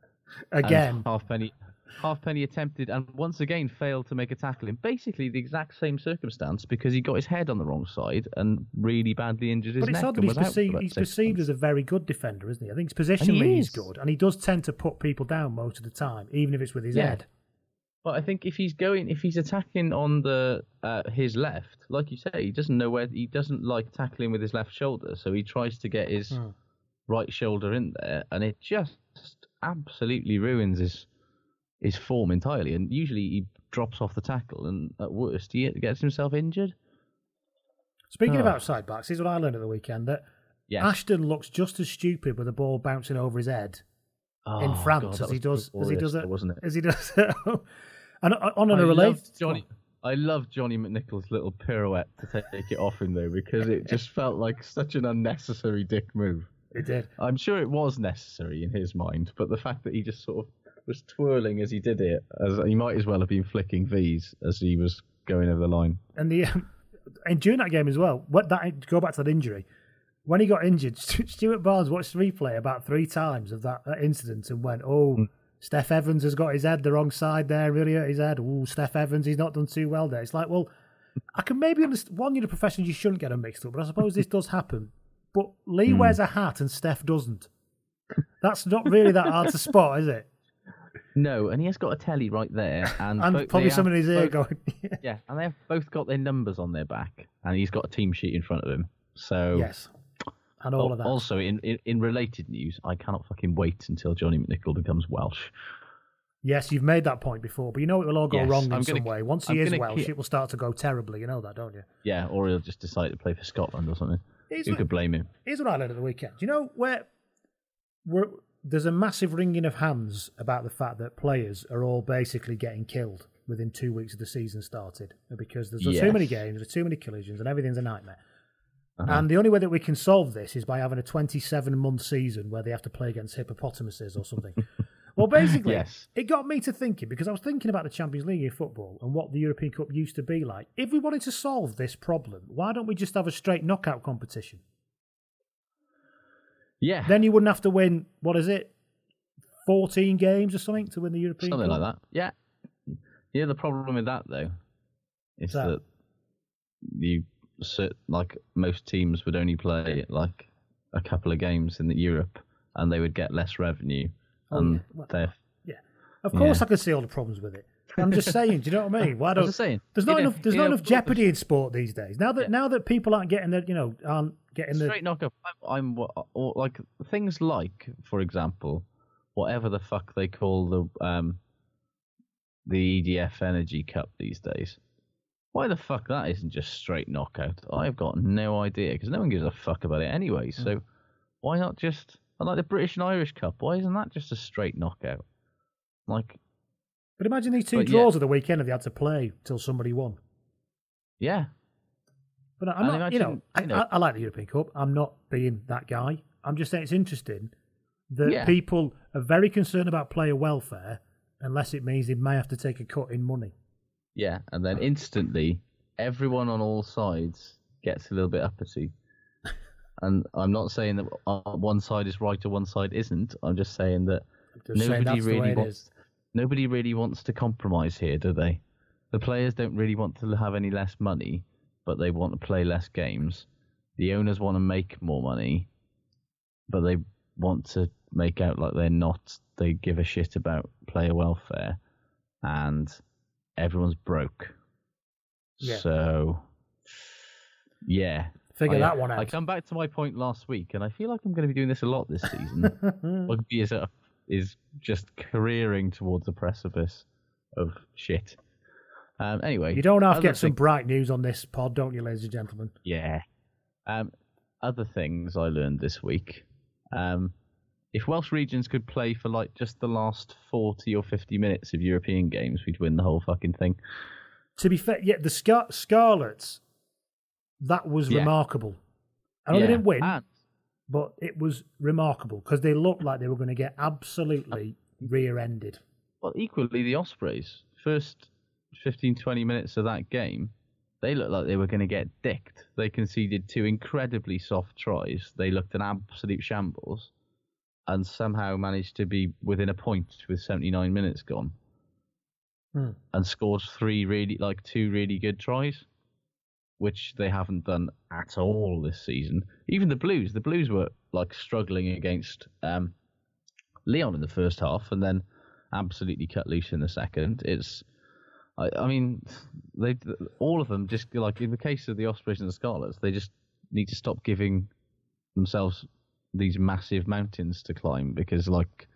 Again. Halfpenny, Halfpenny attempted and once again failed to make a tackle in basically the exact same circumstance because he got his head on the wrong side and really badly injured his But it's neck. odd that he's was out for perceived, he's perceived as a very good defender, isn't he? I think positionally he's is. good, and he does tend to put people down most of the time, even if it's with his Yeah. head. But I think if he's going, if he's attacking on the uh, his left, like you say, he doesn't know where he doesn't like tackling with his left shoulder, so he tries to get his Hmm. right shoulder in there, and it just absolutely ruins his his form entirely. And usually he drops off the tackle, and at worst he gets himself injured. Speaking of Oh. outside backs, here's what I learned at the weekend that Yes. Ashton looks just as stupid with the ball bouncing over his head in Oh, France God, as he does as he does it, wasn't it? as he does. And on a related Johnny. I love Johnny McNicholl's little pirouette to take it off him though, because it just felt like such an unnecessary dick move. it did. I'm sure it was necessary in his mind, but the fact that he just sort of was twirling as he did it, as he might as well have been flicking V's as he was going over the line. And the um, and during that game as well, what that go back to that injury. When he got injured, Stuart Barnes watched the replay about three times of that, that incident and went, "Oh, hmm. Steff Evans has got his head the wrong side there, really hurt his head. Oh, Steff Evans, he's not done too well there." It's like, well, I can maybe understand. One, you're a professional, you shouldn't get them mixed up, but I suppose this does happen. But Leigh hmm. wears a hat and Steff doesn't. That's not really that hard to spot, is it? No, and he has got a telly right there, and, And bo- probably someone in his ear both- going, Yeah, and they've both got their numbers on their back, and he's got a team sheet in front of him. So yes, and all of that. Also, in, in in related news, I cannot fucking wait until Johnny McNicholl becomes Welsh. Yes, you've made that point before, but you know it will all go Yes, wrong in I'm some way. Once he I'm is Welsh, keep- it will start to go terribly. You know that, don't you? Yeah, or he'll just decide to play for Scotland or something. Here's Who what- could blame him? Here's what I learned at the weekend. Do you know where we're, there's a massive wringing of hands about the fact that players are all basically getting killed within two weeks of the season started because there's too many games, there's too many collisions, and everything's a nightmare. Uh-huh. And the only way that we can solve this is by having a 27 month season where they have to play against hippopotamuses or something. well, basically, Yes. it got me to thinking because I was thinking about the Champions League in football and what the European Cup used to be like. If we wanted to solve this problem, why don't we just have a straight knockout competition? Yeah, Then you wouldn't have to win, what is it, 14 games or something to win the European something Cup? like that. Yeah, yeah. The problem with that though is That- that you like most teams would only play like a couple of games in the Europe, and they would get less revenue, Oh, and yeah. Well, Yeah. Of course Yeah. I can see all the problems with it. I'm just saying, do you know what I mean? Why don't just saying, there's not enough there's not enough jeopardy in sport these days. Now that Yeah. now that people aren't getting the you know, aren't getting the straight knockout. I'm, I'm or like things like, for example, whatever the fuck they call the um the EDF Energy Cup these days. Why the fuck that isn't just straight knockout? I've got no idea because no one gives a fuck about it anyway. Hmm. So why not just like the British and Irish Cup? Why isn't that just a straight knockout? Like, But imagine these two But yeah. draws at the weekend if they had to play till somebody won. yeah, But I'm And not, you know, I, you know- I, I like the European Cup. I'm not being that guy. I'm just saying it's interesting that Yeah. people are very concerned about player welfare unless it means they may have to take a cut in money. yeah, and then instantly everyone on all sides gets a little bit uppity. And I'm not saying that uh, one side is right or one side isn't. I'm just saying that Just nobody way really wants. is. Nobody really wants to compromise here, do they? The players don't really want to have any less money, but they want to play less games. The owners want to make more money, but they want to make out like they're not. They give a shit about player welfare, and everyone's broke. Yeah. So, yeah. Figure I- that one out. I come back to my point last week, and I feel like I'm going to be doing this a lot this season. Rugby is, a, is just careering towards the precipice of shit. Um, anyway, You don't have to get some thing- bright news on this pod, don't you, ladies and gentlemen? yeah. Um, other things I learned this week. Um, if Welsh regions could play for like just the last forty or fifty minutes of European games, we'd win the whole fucking thing. To be fair, yeah, the Scar- Scarlets, that was Yeah. remarkable. I know they didn't win, and- but it was remarkable because they looked like they were going to get absolutely rear-ended. Well, equally, the Ospreys, first 15, 20 minutes of that game, they looked like they were going to get dicked. They conceded two incredibly soft tries. They looked an absolute shambles and somehow managed to be within a point with 79 minutes gone Hmm. and scored three really, like two really good tries, which they haven't done at all this season. Even the Blues, the Blues were like struggling against um, Lyon in the first half and then absolutely cut loose in the second. It's, I, I mean, they all of them just like in the case of the Ospreys and the Scarlets, they just need to stop giving themselves these massive mountains to climb because like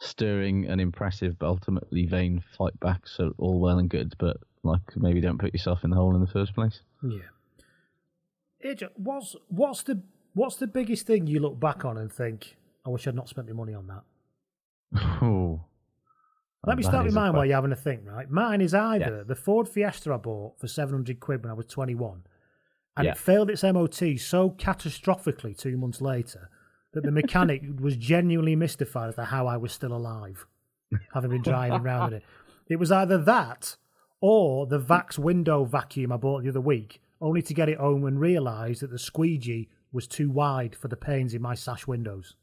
stirring an impressive but ultimately vain fight backs are all well and good, but like maybe don't put yourself in the hole in the first place. Yeah. AJ, what's what's the what's the biggest thing you look back on and think, I wish I'd not spent my money on that? Oh, Let me start with mine while you're having a think, right? Mine is either the Ford Fiesta I bought for 700 quid when I was 21, and Yeah. it failed its MOT so catastrophically two months later that the mechanic was genuinely mystified as to how I was still alive, having been driving around in it. It was either that or the Vax window vacuum I bought the other week, only to get it home and realise that the squeegee was too wide for the panes in my sash windows.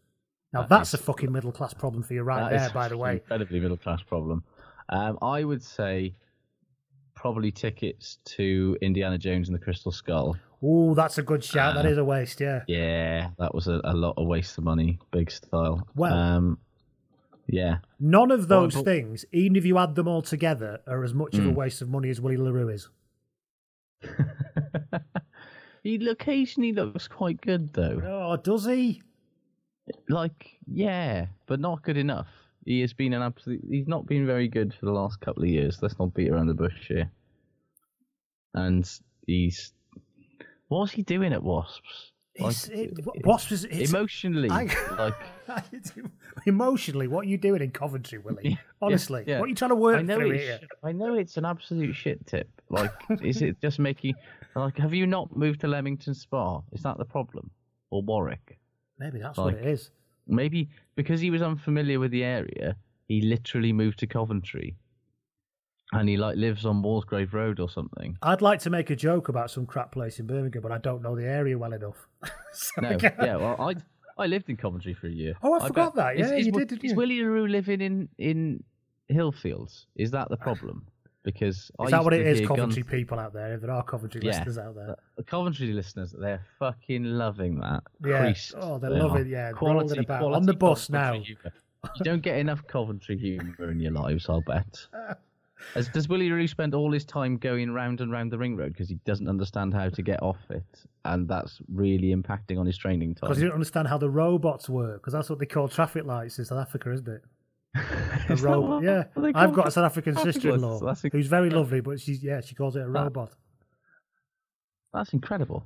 Now That that's is- a fucking middle class problem for you right there, by the way. incredibly middle class problem. Um, I would say probably tickets to Indiana Jones and the Crystal Skull. Oh, that's a good shout. that Uh, is a waste, yeah. Yeah, that was a, a lot of waste of money, big style. Well- um, yeah, None of those but- things, even if you add them all together, are as much of a Mm. waste of money as Willie le Roux is. he occasionally looks quite good though. Oh, does he? Like, yeah, but not good enough. He has been an absolute. He's not been very good for the last couple of years. Let's not beat around the bush here. And he's. What was he doing at Wasps? Like, it, is it's, emotionally, I- like emotionally. What are you doing in Coventry, Willie? Honestly, yeah. what are you trying to work I know through here? I know it's an absolute shit tip. Like, is it just making like? Have you not moved to Leamington Spa? Is that the problem, or Warwick? Maybe that's like- what it is. Maybe because he was unfamiliar with the area, he literally moved to Coventry, and he like lives on Walsgrave Road or something. I'd like to make a joke about some crap place in Birmingham, but I don't know the area well enough. So No, I yeah. Well, I I lived in Coventry for a year. Oh, I forgot that. Is- Yeah, is, you did, didn't Is you? Willie le Roux living in in Hillfields? Is that the problem? Because I Is that what it is, Coventry people out there? If there are Coventry Yeah. listeners out there. The Coventry listeners, they're fucking loving that. Yeah. Oh, they they are. it, yeah. Quality, about. quality On the bus Coventry now. humour. You don't get enough Coventry humour in your lives, I'll bet. As, does Willie Roo spend all his time going round and round the ring road because he doesn't understand how to get off it, and that's really impacting on his training time? Because you don't understand how the robots work, because that's what they call traffic lights in South Africa, isn't it? A robot. Yeah, I've got a? South African sister-in-law. That's who's very lovely, but she's yeah, she calls it a robot. That's incredible.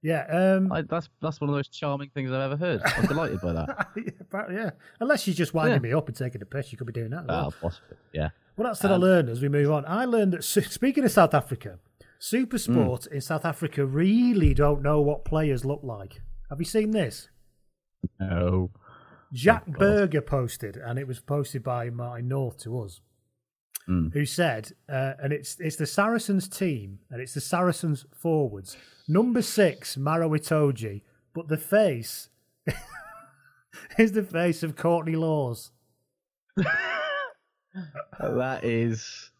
Yeah, um, I, that's that's one of the most charming things I've ever heard. I'm delighted by that. yeah. Unless she's just winding Yeah. me up and taking a piss, you could be doing that. Well. Ah, possibly. Yeah. Well, that's what I Um, learned as we move on. I learned that speaking of South Africa, super Hmm. sport in South Africa really don't know what players look like. Have you seen this? No. Jack Oh, Berger posted, and it was posted by Martin North to us, Mm. who said, uh, and it's it's the Saracens team, and it's the Saracens forwards. Number six, Maro but the face is the face of Courtney Lawes. That is.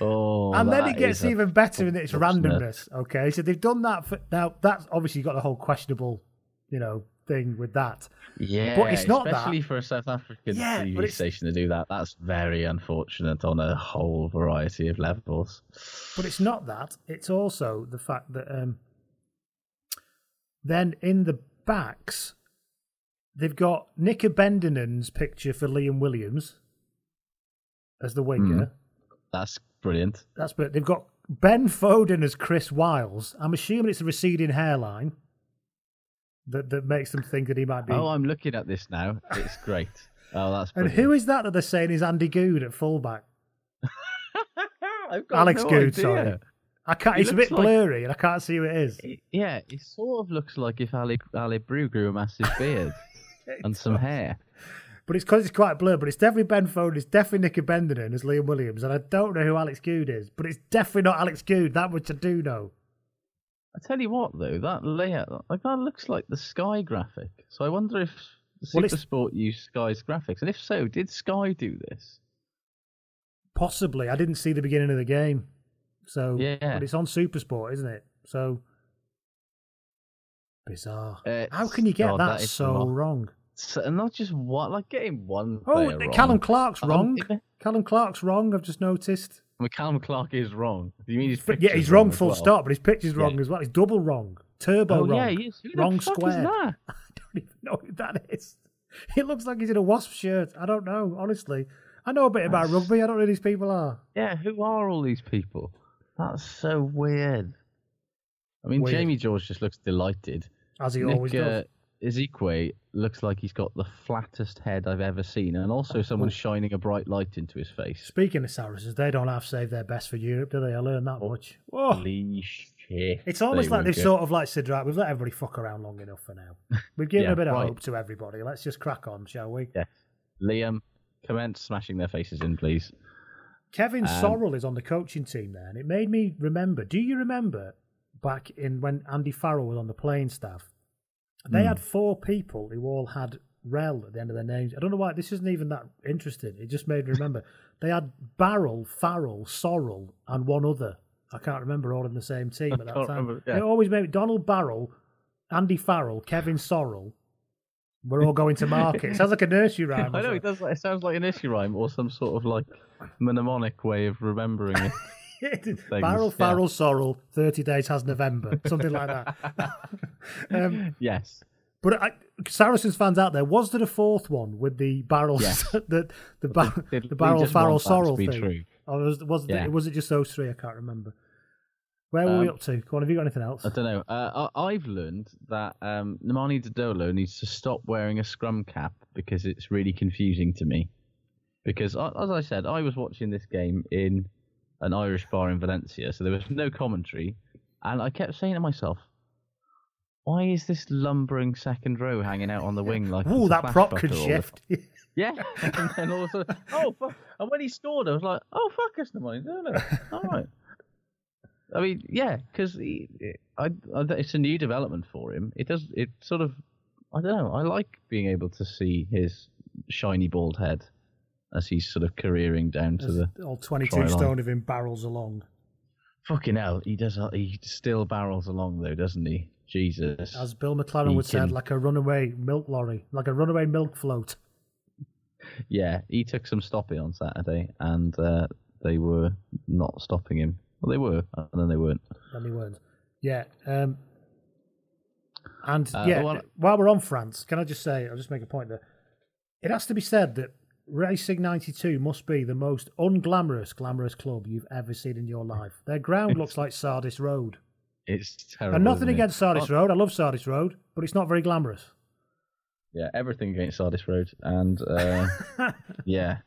Oh. and then it gets even better in its randomness. Okay, so they've done that for now. That's obviously got the whole questionable, you know, thing with that. Yeah, But it's not that. especially for a South African Yeah, TV station to do that. That's very unfortunate on a whole variety of levels. But it's not that. It's also the fact that um, then in the backs, they've got Nick Bendenen's picture for Liam Williams as the winger. Mm. That's brilliant. That's but they've got Ben Foden as Chris Wyles. I'm assuming it's a receding hairline that that makes them think that he might be. Oh, I'm looking at this now. It's great. Oh, that's and who is that that they're saying is Andy Goode at fullback? I've got Alex no Good, idea. sorry. I can't. He It's a bit like- blurry, and I can't see who it is. It- yeah, it sort of looks like if Ali Aled Brew grew a massive beard and some hair. But it's because it's quite blurred. But it's definitely Ben Foden. It's definitely Nicky Bendenden as Liam Williams. And I don't know who Alex Goode is. But it's definitely not Alex Goode. That much I do know. I tell you what, though, that layout like that looks like the Sky graphic. So I wonder if Well, it's- Supersport used Sky's graphics, and if so, did Sky do this? Possibly. I didn't see the beginning of the game. So, Yeah. but it's on Supersport, isn't it? So, bizarre. Uh, How can you get God, that, that so wrong. Wrong? So, and not just one, like getting one. Oh, Calum. Clark's Um, wrong. it- Calum Clark's wrong. I've just noticed. I mean, Calum Clark is wrong. You mean his But yeah, he's wrong as full well? stop, but his picture's wrong Yeah. as well. He's double wrong. Turbo Oh wrong. yeah, he is. Who the wrong fuck square. is that? I don't even know who that is. It looks like he's in a wasp shirt. I don't know, honestly. I know a bit about rugby. I don't know who these people are. Yeah, who are all these people? That's so weird. I mean, Weird. Jamie George just looks delighted. As he Nick, always does. uh, Ezekiel looks like he's got the flattest head I've ever seen, and also someone's shining a bright light into his face. Speaking of Saracens, they don't have saved their best for Europe, do they? I learned that much. Whoa. Holy shit! It's almost They like they've good. sort of like said, right, we've let everybody fuck around long enough for now. We've given Yeah, a bit of right. hope to everybody. Let's just crack on, shall we? Yes. Liam, commence smashing their faces in, please. Kevin Um, Sorrell is on the coaching team there, and it made me remember. Do you remember back in when Andy Farrell was on the playing staff? They Hmm. had four people who all had Rel at the end of their names. I don't know why this isn't even that interesting. It just made me remember. they had Barrel, Farrell, Sorrell, and one other. I can't remember all in the same team at that time. remember, yeah. It always made me Donald Barrel, Andy Farrell, Kevin Sorrell. We're all going to market. It sounds like a nursery rhyme. I know it does. It sounds like an nursery rhyme or some sort of like mnemonic way of remembering it. Barrel, yeah. Farrell, Sorrel, 30 days has November, something like that. um, yes. but I, Saracens fans out there, was there a fourth one with the barrel, Yes. the the, bar, Did the barrel, Farrell, Sorrel thing? true? Or was, was, Yeah. it, was it just those three? I can't remember. Where were we Um, up to? Go on, have you got anything else? I don't know. Uh, I, I've learned that um, Nemani Nadolo needs to stop wearing a scrum cap because it's really confusing to me. Because, as I said, I was watching this game in an Irish bar in Valencia, so there was no commentary, and I kept saying to myself, "Why is this lumbering second row hanging out on the wing like?" Ooh, a that prop could shift. yeah, and then all of a sudden, oh, fuck. and when he scored, I was like, oh, fuck, it's Nemani Nadolo. All right. I mean, yeah, because I, I, it's a new development for him. It does, it sort of, I don't know. I like being able to see his shiny bald head as he's sort of careering down to the. All 22 try line. stone of him barrels along. Fucking hell, he does. He still barrels along though, doesn't he? Jesus. As Bill McLaren He would say, like a runaway milk lorry, like a runaway milk float. Yeah, he took some stopping on Saturday, and uh, they were not stopping him. Well, they were, and then they weren't. Then he weren't. Yeah. Um, and Uh, yeah, well- while we're on France, can I just say, I'll just make a point there. It has to be said that Racing 92 must be the most unglamorous, glamorous club you've ever seen in your life. Their ground looks like Sardis Road. It's terrible. And nothing against Sardis Oh, Road. I love Sardis Road, but it's not very glamorous. Yeah, everything against Sardis Road, and uh, yeah,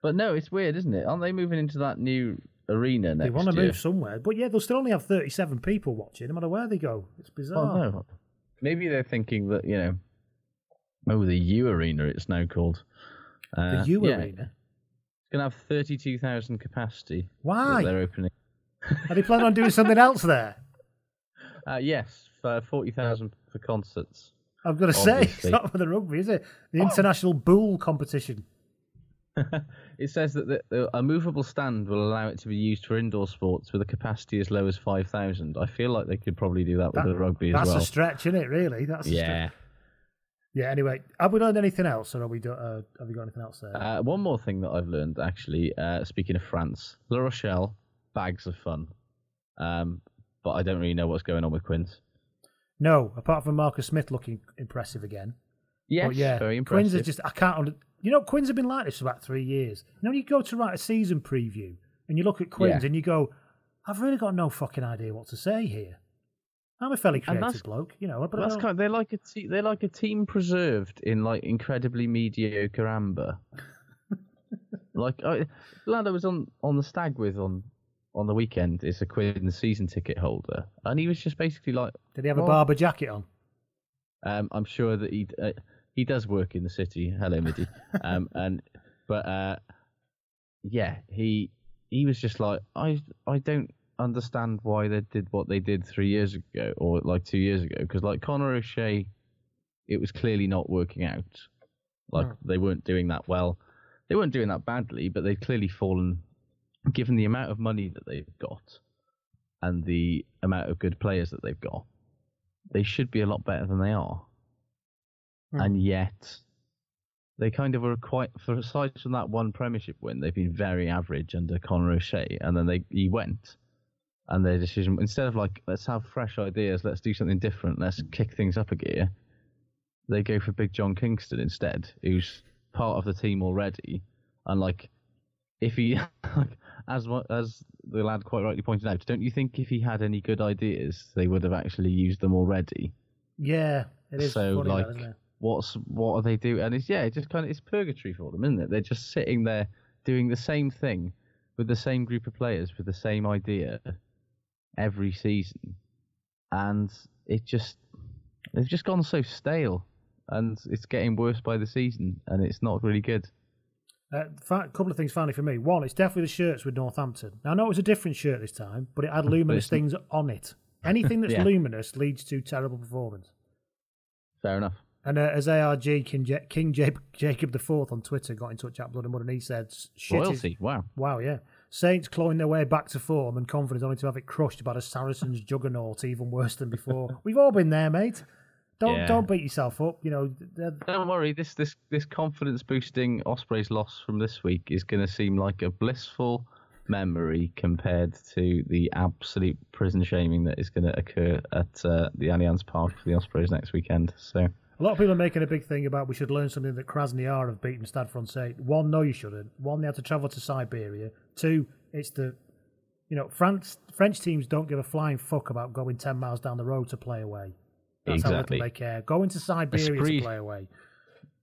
but no, it's weird, isn't it? Aren't they moving into that new arena next they want to year? move somewhere. But yeah, they'll still only have 37 people watching, no matter where they go. It's bizarre. Oh no, maybe they're thinking that you know, oh, the U Arena, it's now called. Uh, the U yeah, Arena. It's gonna have thirty-two thousand capacity. Why? They're opening. Are they planning on doing something else there? Uh, yes, for forty thousand for concerts. I've got to say, it's not for the rugby, is it? The international bull competition. It says that the, the, a movable stand will allow it to be used for indoor sports with a capacity as low as 5,000. I feel like they could probably do that with That- the rugby as well. That's a stretch, isn't it? Really? That's a yeah. stretch. Yeah. Anyway, have we learned anything else, or are we? Do, uh, have we got anything else there? Uh, one more thing that I've learned, actually, uh, speaking of France, La Rochelle, bags of fun. Um, but I don't really know what's going on with Quins. no, apart from Marcus Smith looking impressive again. Yes, but yeah, very Quins impressive. are just. I can't. under- You know, Quins have been like this for about three years. You know, when you go to write a season preview and you look at Quins Yeah. and you go, "I've really got no fucking idea what to say here." I'm a fairly creative bloke, you know. But That's kind. they're like a te- they're like a team preserved in like incredibly mediocre amber. like I, lad I was on on the stag with on on the weekend is a Quinn season ticket holder, and he was just basically like, Did he have a Barbour jacket on? Um, I'm sure that he uh, he does work in the city. Hello, Middy. um, and but uh, yeah, he he was just like I I don't understand why they did what they did three years ago or like two years ago because like Conor O'Shea, it was clearly not working out. Like Hmm. they weren't doing that well. They weren't doing that badly, but they'd clearly fallen. Given the amount of money that they've got and the amount of good players that they've got, they should be a lot better than they are. Hmm. And yet, they kind of were quite, for aside from that one Premiership win, they've been very average under Conor O'Shea. And then they he went, and their decision instead of like let's have fresh ideas, let's do something different, let's kick things up a gear. They go for Big John Kingston instead, who's part of the team already, and like if he, like, as as the lad quite rightly pointed out, don't you think if he had any good ideas, they would have actually used them already? Yeah, it is. so like, that, isn't it? what's what are they doing? And it's yeah, it just kind of it's purgatory for them, isn't it? They're just sitting there doing the same thing with the same group of players with the same idea every season, and it just they've just gone so stale, and it's getting worse by the season, and it's not really good. A Uh, couple of things finally for me. One, it's definitely the shirts with Northampton. Now, I know it was a different shirt this time, but it had luminous things on it. Anything that's Yeah. luminous leads to terrible performance. Fair enough. And uh, as ARG King, Ja- King Ja- Jacob IV on Twitter got in touch at Blood and Mud, and he said, "Shit is- wow. Wow, yeah. Saints clawing their way back to form and confidence only to have it crushed by the Saracens juggernaut even worse than before. We've all been there, mate. Don't Yeah. don't beat yourself up. You know, they're- Don't worry, this this this confidence boosting Ospreys loss from this week is going to seem like a blissful memory compared to the absolute prison shaming that is going to occur at uh, the Allianz Park for the Ospreys next weekend. So a lot of people are making a big thing about we should learn something that Krasnodar have beaten Stade Francais. One, no, you shouldn't. One, they had to travel to Siberia. Two, it's the you know France French teams don't give a flying fuck about going ten miles down the road to play away. That's Exactly. how little they care. Going to Siberia Esprit- to play away.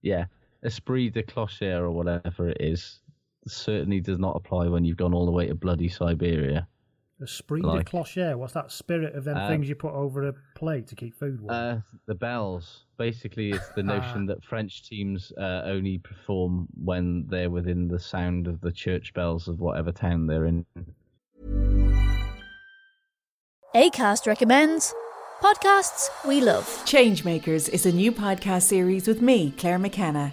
yeah, esprit de clocher or whatever it is certainly does not apply when you've gone all the way to bloody Siberia. Esprit Like- de clocher. What's that spirit of them Uh, things you put over a plate to keep food warm? Uh, the bells. Basically, it's the notion that French teams uh, only perform when they're within the sound of the church bells of whatever town they're in. ACAST recommends podcasts we love. Changemakers is a new podcast series with me, Claire McKenna,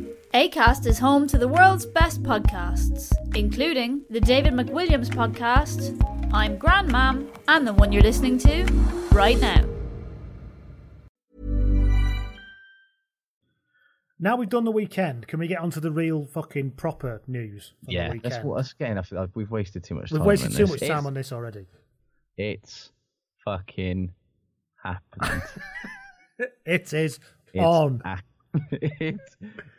ACAST is home to the world's best podcasts, including the David McWilliams podcast, I'm Grandmam, and the one you're listening to right now. now we've done the weekend, can we get onto the real fucking proper news? From the Yeah, weekend? that's what. That's again. I feel like we've wasted too much. Time. We've time wasted on too this. much time It's- on this already. It's fucking happened. It is It's on. a- it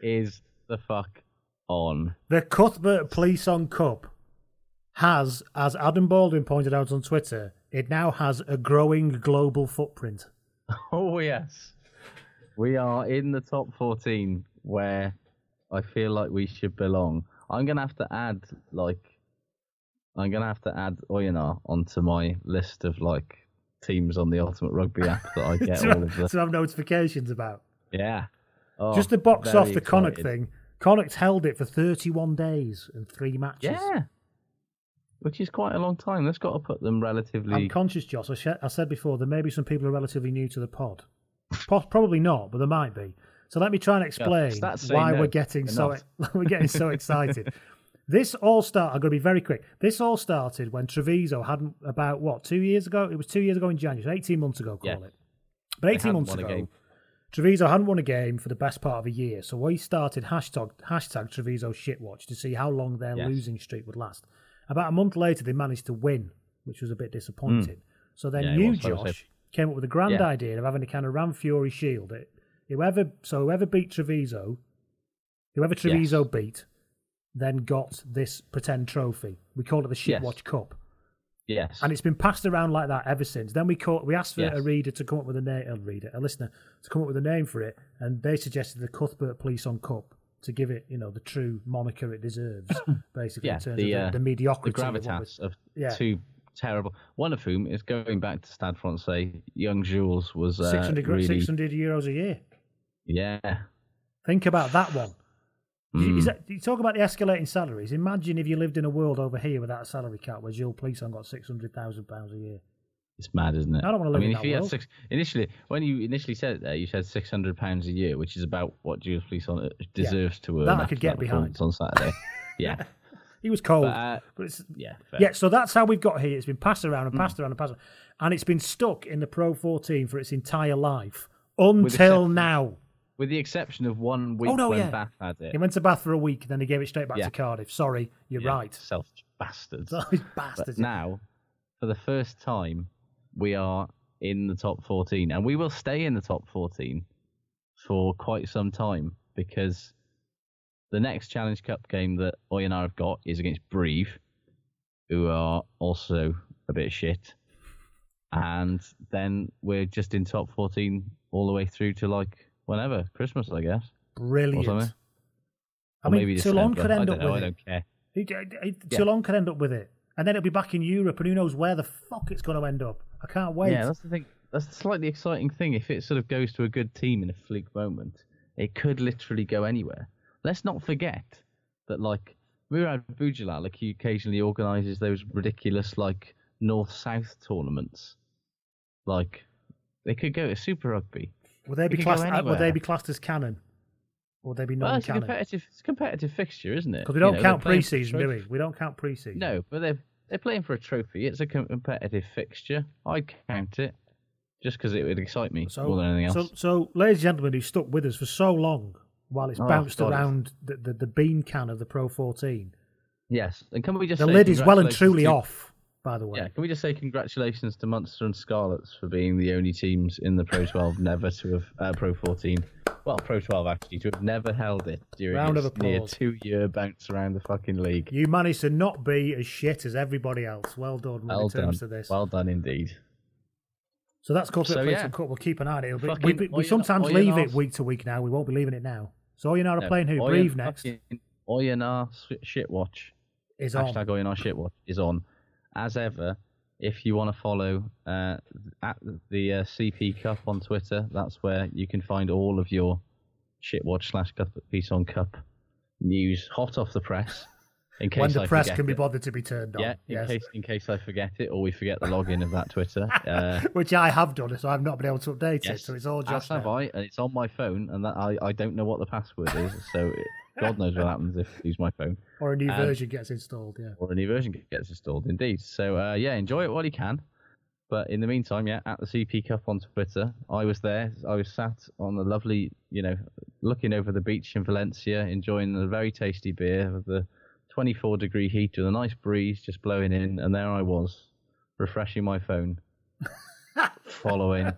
is the fuck on. The Cuthbert Plisson Cup has, as Adam Baldwin pointed out on Twitter, it now has a growing global footprint. Oh yes, we are in the top fourteen where I feel like we should belong. I'm gonna have to add like I'm gonna have to add Oyonnax onto my list of like teams on the Ultimate Rugby app that I get to, all of the to have notifications about. yeah. Oh, Just to box off the Connacht thing, Connacht held it for 31 days and three matches. Yeah. Which is quite a long time. That's got to put them relatively. I'm conscious, Joss. I, sh- I said before, there may be some people who are relatively new to the pod. Po- Probably not, but there might be. So let me try and explain stats say why no, we're getting so not. we're getting so excited. This all start. I'm going to be very quick. This all started when Treviso hadn't about what two years ago. It was two years ago in January, so 18 months ago. Call Yeah. it. But 18 months ago, game. Treviso hadn't won a game for the best part of a year. So we started hashtag hashtag Treviso shitwatch to see how long their Yes. losing streak would last. About a month later, they managed to win, which was a bit disappointing. Hmm. So then. Yeah, it you, was. I was Josh, came up with a grand Yeah. idea of having a kind of Ranfurly shield. It, whoever so whoever beat Treviso, whoever Treviso beat, then got this pretend trophy. We called it the Yes. Shitwatch Cup. Yes. And it's been passed around like that ever since. Then we caught, we asked for Yes. a reader to come up with a name, a reader, a listener to come up with a name for it, and they suggested the Cuthbert Plisson Cup to give it, you know, the true moniker it deserves, basically yeah, in terms the, of uh, the, the mediocrity. the gravitas of Yeah. two terrible. One of whom is going back to Stade Francais. Young Jules was uh, 600, really 600 euros a year. yeah. Think about that one. You- is Mm. that- you talk about the escalating salaries. Imagine if you lived in a world over here without a salary cap where Gilles Plisson got six hundred thousand pounds a year. It's mad, isn't it? I don't wanna live I mean, in if that you world. had six initially, when you initially said it there, you said six hundred pounds a year, which is about what Jules Plisson deserves to earn. That I could get performance on Saturday. yeah, He was cold, But, uh, but it's yeah, fair. Yeah, so that's how we've got here. It's been passed around and Mm. passed around and passed around. And it's been stuck in the Pro 14 for its entire life until now. With the exception of one oh, week oh no, when yeah. Bath had it. He went to Bath for a week, then he gave it straight back Yeah. to Cardiff. Sorry, you're Yeah, right. Selfish bastards. Selfish But now, for the first time, we are in the top 14, and we will stay in the top 14 for quite some time because the next Challenge Cup game that Oi and I have got is against Brive, who are also a bit shit. And then we're just in top 14 all the way through to like whenever Christmas, I guess. Or Brilliant. something. I Or mean, maybe Toulon December. could end up know. with I it. don't care. He- Yeah. Toulon could end up with it, and then it'll be back in Europe, and who knows where the fuck it's going to end up. I can't wait. Yeah, that's the thing. That's the slightly exciting thing. If it sort of goes to a good team in a fluke moment, it could literally go anywhere. Let's not forget that, like, Mourad Boudjellal, like, he occasionally organises those ridiculous, like, north-south tournaments. Like, they could go to Super Rugby. Will they It be classed? uh, Will they be classed as canon? Or will they be Well, it's a non-canon? competitive, it's a competitive fixture, isn't it? Because we don't know, count playing for a pre-season, do we? We don't count pre-season. No, but they're they're playing for a trophy. It's a competitive fixture. I'd count it just because it would excite me So, more than anything else. so, so, ladies and gentlemen, who stuck with us for so long while it's Oh, bounced around the, the, the bean can of the Pro 14, yes, and can we just the say lid is well and truly to- off. By the way, Yeah, can we just say congratulations to Munster and Scarlets for being the only teams in the Pro 12 never to have uh, Pro 14, well Pro 12 actually to have never held it during Round of near two-year bounce around the fucking league. you managed to not be as shit as everybody else. Well done Well in terms done, to this. well done indeed. So that's corporate So, yeah. and cup. We'll keep an eye on it. Be- Fucking we, we, sometimes leave it week to week now. We won't be leaving it now. So you know are not No, playing who? Brive next fucking Oyonnax Shitwatch is on. hashtag Oyonnax Shitwatch is on. As ever, if you want to follow uh, at the uh, CP Cup on Twitter, that's where you can find all of your Shitwatch slash Plisson Cup news, hot off the press. In case when the I press can be bothered to be turned on. Yeah, in yes. case in case I forget it or we forget the login of that Twitter. Uh, Which I have done, so I've not been able to update it. So it's all as have. I, and it's on my phone, and that I, I don't know what the password is, so it, God knows what happens if I use my phone. Or a new Um, version gets installed. Yeah. or a new version gets installed. Indeed. So uh, yeah, enjoy it while you can. But in the meantime, yeah, at the CP Cup on Twitter, I was there. I was sat on the lovely, you know, looking over the beach in Valencia, enjoying a very tasty beer with the 24 degree heat with a nice breeze just blowing in, and there I was, refreshing my phone, following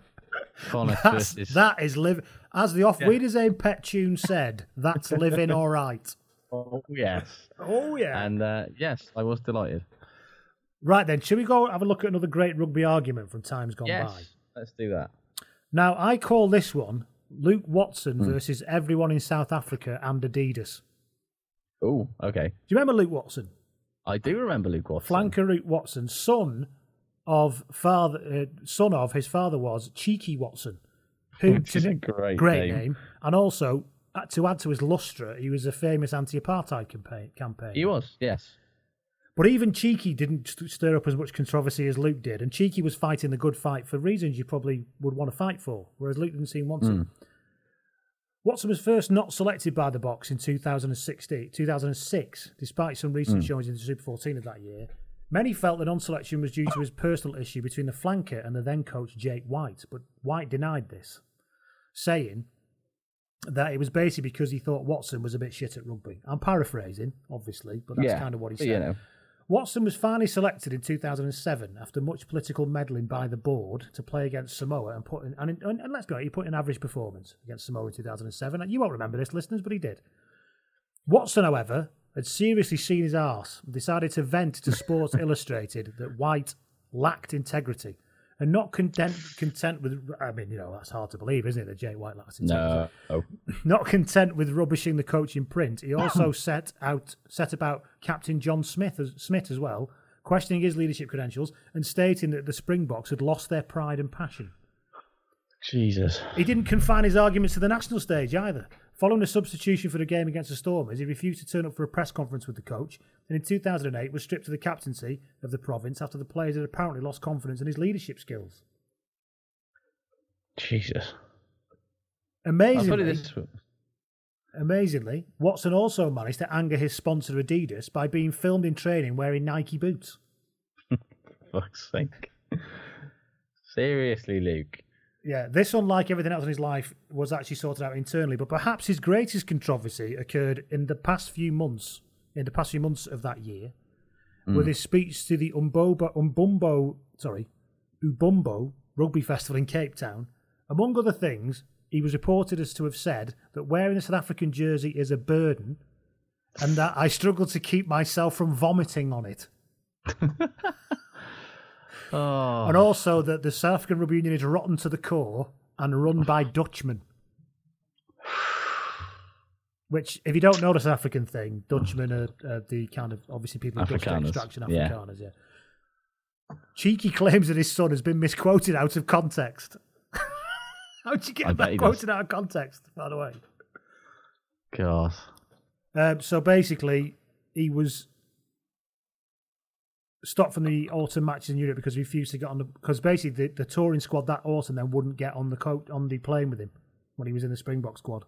Connor That's, that is live as the off Weeders Aim pet tune said. That's living all right. Oh yes. Oh yeah. And uh, yes, I was delighted. Right then, should we go have a look at another great rugby argument from times gone Yes, by? let's do that. Now I call this one Luke Watson Hmm. versus everyone in South Africa and Adidas. Oh, okay. Do you remember Luke Watson? I do remember Luke Watson. Flanker Luke Watson, son of father, uh, son of his father was Cheeky Watson, who Which is a great name. name. and also uh, to add to his lustre, he was a famous anti-apartheid campaign. campaign. He was, yes. But even Cheeky didn't stir up as much controversy as Luke did, and Cheeky was fighting the good fight for reasons you probably would want to fight for, whereas Luke didn't seem want to. Mm. Watson was first not selected by the Boks in 2016, 2006, despite some recent Mm. showings in the Super 14 of that year. Many felt the non-selection was due to his personal issue between the flanker and the then coach Jake White, but White denied this, saying that it was basically because he thought Watson was a bit shit at rugby. I'm paraphrasing, obviously, but that's Yeah, kind of what he said. you know. Watson was finally selected in 2007 after much political meddling by the board to play against Samoa and put in, and, and, and let's go, he put in an average performance against Samoa in 2007. You won't remember this, listeners, but he did. Watson, however, had seriously seen his arse and decided to vent to Sports Illustrated that White lacked integrity. And not content, content with, I mean, you know, that's hard to believe, isn't it, that Jay White lacks integrity? No. Oh. Not content with rubbishing the coach in print, he also set out set about Captain John Smit as, Smit as well, questioning his leadership credentials and stating that the Springboks had lost their pride and passion. Jesus. He didn't confine his arguments to the national stage either. Following a substitution for the game against the Stormers, he refused to turn up for a press conference with the coach, and in 2008 was stripped of the captaincy of the province after the players had apparently lost confidence in his leadership skills. Jesus. Amazingly, put it this way. Amazingly, Watson also managed to anger his sponsor Adidas by being filmed in training wearing Nike boots. Fuck's sake. Seriously, Luke. Yeah, this, unlike everything else in his life, was actually sorted out internally. But perhaps his greatest controversy occurred in the past few months, in the past few months of that year, with Mm. his speech to the Umbobo, Umbumbo, sorry, Ubumbo Rugby Festival in Cape Town. Among other things, he was reported as to have said that wearing a South African jersey is a burden, and that I struggle to keep myself from vomiting on it. Oh, And also that the South African Rugby Union is rotten to the core and run by Dutchmen. Which, if you don't know the South African thing, Dutchmen are, are the kind of obviously people of Dutch extraction, yeah. Afrikaners, yeah. Cheeky claims that his son has been misquoted out of context. How'd you get bet that quoted does. out of context, by the way? God. Um, so basically, he was stopped from the autumn matches in Europe because he refused to get on the because basically the, the touring squad that autumn then wouldn't get on the coat on the plane with him when he was in the Springbok squad.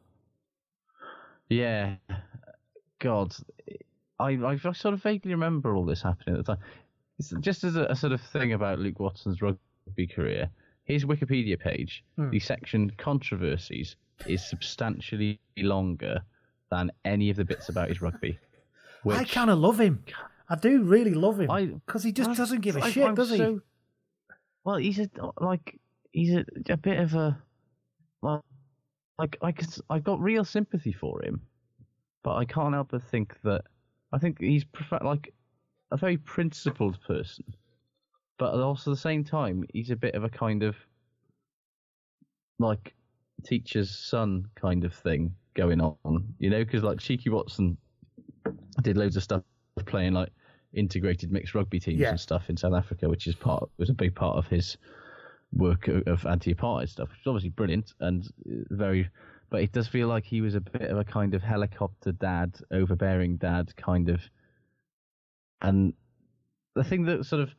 Yeah. God. I, I sort of vaguely remember all this happening at the time. It's just as a, a sort of thing about Luke Watson's rugby career, his Wikipedia page, Hmm. the section controversies, is substantially longer than any of the bits about his rugby. I kind of love him. I do really love him because he just I- doesn't give a I- shit, I'm does he? so- Well, he's a like he's a, a bit of a well, like I could, I got real sympathy for him, but I can't help but think that I think he's prefer, like a very principled person, but also at the same time he's a bit of a kind of like teacher's son kind of thing going on, you know, because like Cheeky Watson did loads of stuff playing like integrated mixed rugby teams Yeah. and stuff in South Africa, which is part was a big part of his work of anti-apartheid stuff, which is obviously brilliant and uh, very. But it does feel like he was a bit of a kind of helicopter dad, overbearing dad, kind of. And the thing that sort of,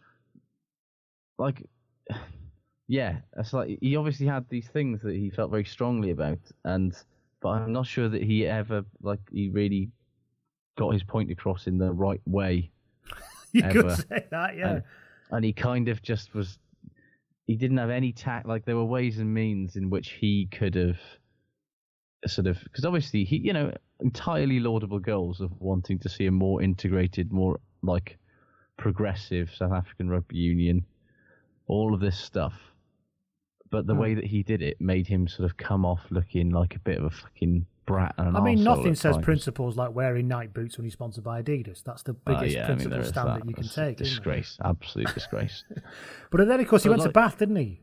like, yeah, it's like he obviously had these things that he felt very strongly about, and but I'm not sure that he ever like he really got his point across in the right way. You ever. could say that, yeah. And, and he kind of just was. He didn't have any tact. Like there were ways and means in which he could have sort of because obviously he, you know, entirely laudable goals of wanting to see a more integrated, more like progressive South African rugby union, all of this stuff. But the Hmm. way that he did it made him sort of come off looking like a bit of a fucking brat and an I mean, nothing says times. principles like wearing night boots when you're sponsored by Adidas. That's the Ah, biggest yeah, I mean, principle stand that, that. you can take. Disgrace, absolute disgrace. But then, of course, he But went like- to Bath, didn't he?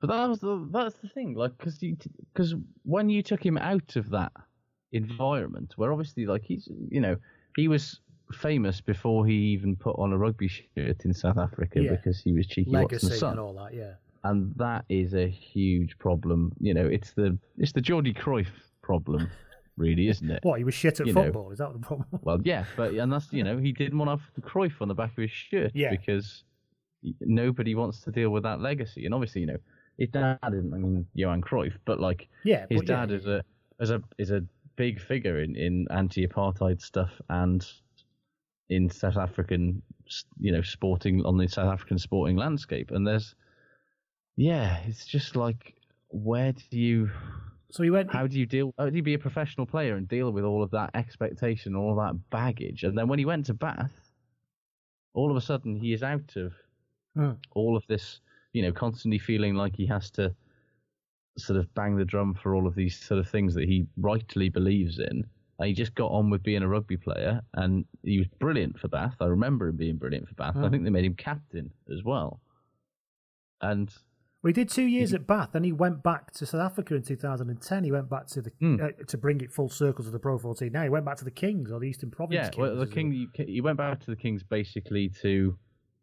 But that was the that's the thing, like, because because when you took him out of that environment, where obviously, like, he's you know he was famous before he even put on a rugby shirt in South Africa Yeah. because he was cheeky Legacy Watson's son, and all that, yeah. and that is a huge problem. You know, it's the it's the Jordi Cruyff problem, really, isn't it? What, he was shit at You know, football? Is that the problem? well, yeah, but and that's you know he didn't want to have the Cruyff on the back of his shirt Yeah. because nobody wants to deal with that legacy. And obviously, you know, his dad isn't I mean Johan Cruyff, but like Yeah, his but yeah, dad is a is a is a big figure in in anti-apartheid stuff and in South African you know sporting on the South African sporting landscape. And there's yeah, it's just like where do you So he went. how do you deal? How do you be a professional player and deal with all of that expectation, all that baggage? And then when he went to Bath, all of a sudden he is out of Hmm. all of this, you know, constantly feeling like he has to sort of bang the drum for all of these sort of things that he rightly believes in. And he just got on with being a rugby player, and he was brilliant for Bath. I remember him being brilliant for Bath. I Hmm. think they made him captain as well. And Well, he did two years at Bath, then he went back to South Africa in 2010. He went back to the Hmm. uh, to bring it full circle to the Pro 14. Now he went back to the Kings or the Eastern Province. Yeah, Kings, well, the king. You, he went back to the Kings basically to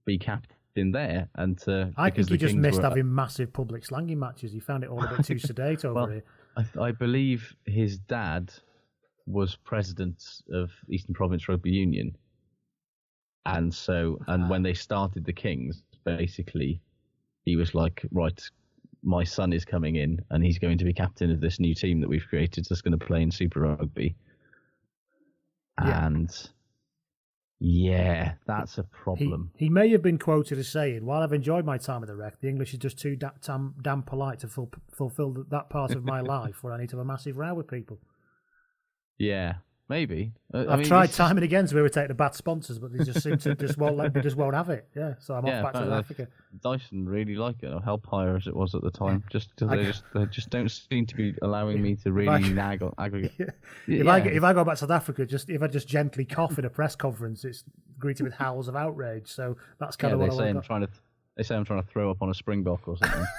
be captain there, and to. I think he just Kings missed were- having massive public slanging matches. He found it all a bit too sedate over Well, here. I, I believe his dad was president of Eastern Province Rugby Union, and so and when they started the Kings, basically, he was like, right. My son is coming in, and he's going to be captain of this new team that we've created. That's going to play in Super Rugby. Yeah. And Yeah, that's a problem. He may have been quoted as saying, "While I've enjoyed my time at the Rec, the English is just too da- tam- damn polite to ful- fulfil that part of my life where I need to have a massive row with people." Yeah, maybe. I I've mean, tried time and again to irritate the bad sponsors, but they just seem to just won't let they just won't have it. Yeah, so I'm yeah, off back to South uh, Africa. Dyson really like it, or Hellpire as it was at the time. Just 'cause I- they just they just don't seem to be allowing me to really I- nag on aggregate. If I if I go back to South Africa, just if I just gently cough in a press conference, it's greeted with howls of outrage. So that's kind yeah, of they what say I I'm want. trying to they say I'm trying to throw up on a springbok or something.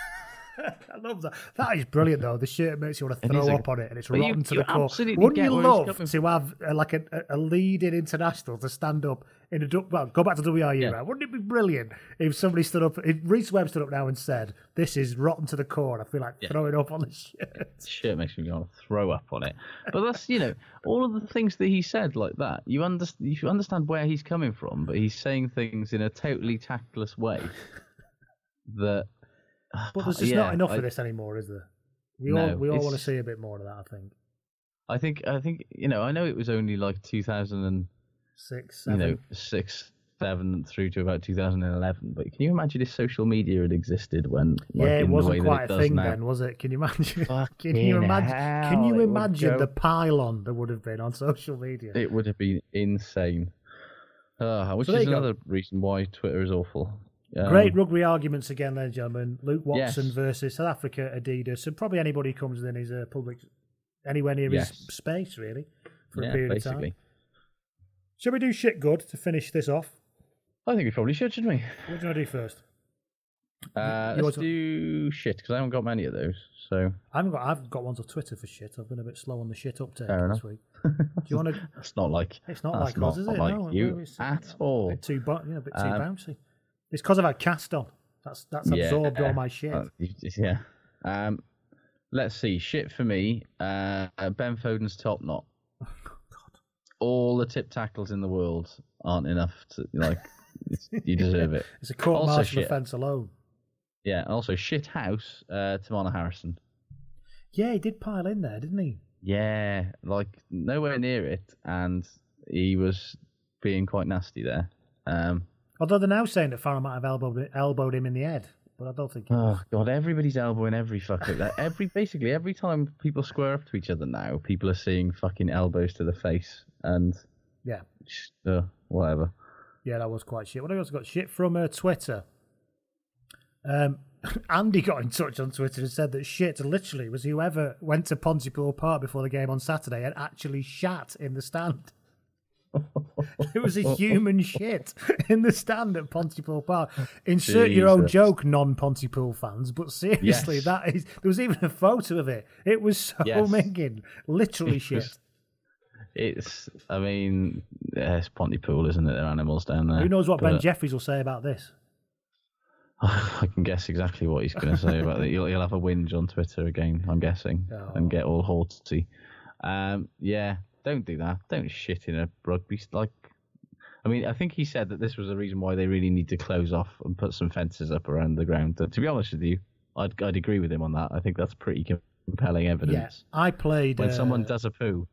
I love that. That is brilliant, though. The shirt makes you want to throw a- up on it, and it's But you- rotten to the core. Wouldn't you love to have uh, like a, a leading international to stand up in a well, go back to WRU, right? Wouldn't it be brilliant if somebody stood up? If Rhys Webb stood up now and said, "This is rotten to the core," I feel like Yeah. throwing up on the shirt. Shit makes me want to throw up on it. But that's you know all of the things that he said like that. You understand you understand where he's coming from, but he's saying things in a totally tactless way. That. But there's just yeah, not enough I- of this anymore, is there? We No, all we all want to see a bit more of that. I think I think I think you know I know it was only like 2000 and six, you know six seven through to about 2011 but can you imagine if social media had existed when like, yeah, it in the way wasn't quite it a thing now? then, was it? Can you imagine? can you imagine? can you imagine the pylon that would have been on social media? it would have been insane uh, which So there is you go. another reason why Twitter is awful Um, Great rugby arguments again, ladies and gentlemen. Luke Watson Yes. versus South Africa, Adidas, and probably anybody who comes in his uh, public anywhere near Yes. his space, really, for yeah, a period basically of time. Shall we do shit good to finish this off? I think we probably should shouldn't we What do you want to do first? uh, let's to- do shit because I haven't got many of those so I haven't got. I've got ones on Twitter for shit. I've been a bit slow on the shit uptake this week. Do you want to? it's not like It's not like us, is it? like no, you it's at a all bit too, bu- yeah, a bit too Um, bouncy. It's because I've had cast on. That's that's absorbed all my shit. Uh, yeah. Um, let's see. Shit for me. Uh, ben Foden's top knot. Oh, god. all the tip tackles in the world aren't enough to like. you deserve it. It's a court martial offence alone. Yeah. Also, shit house. Uh, Teimana Harrison. Yeah, he did pile in there, didn't he? Yeah, like nowhere near it, and he was being quite nasty there. Um, Although they're now saying that Farrell might have elbowed, elbowed him in the head, but I don't think. Oh god, everybody's elbowing every fucker. Every basically every time people square up to each other now, people are seeing fucking elbows to the face and Yeah, uh, whatever. yeah, that was quite shit. What I also got shit from uh, Twitter. Um, Andy got in touch on Twitter and said that shit literally was whoever went to Pontypool Park before the game on Saturday and actually shat in the stand. It was a human shit in the stand at Pontypool Park. Insert your own joke, non-Pontypool fans, but seriously, Yes. that is. There was even a photo of it. It was so Yes. minging, literally It shit. It's, I mean, yeah, it's Pontypool, isn't it? They're animals down there. Who knows what Ben Jeffries will say about this? I can guess exactly what he's going to say about it. He'll, he'll have a whinge on Twitter again, I'm guessing, Oh. and get all haughty. Um, yeah, don't do that. Don't shit in a rugby. st- Like, I mean, I think he said that this was the reason why they really need to close off and put some fences up around the ground. To be honest with you, I'd, I'd agree with him on that. I think that's pretty compelling Yeah, evidence. I played. When uh, someone does a poo,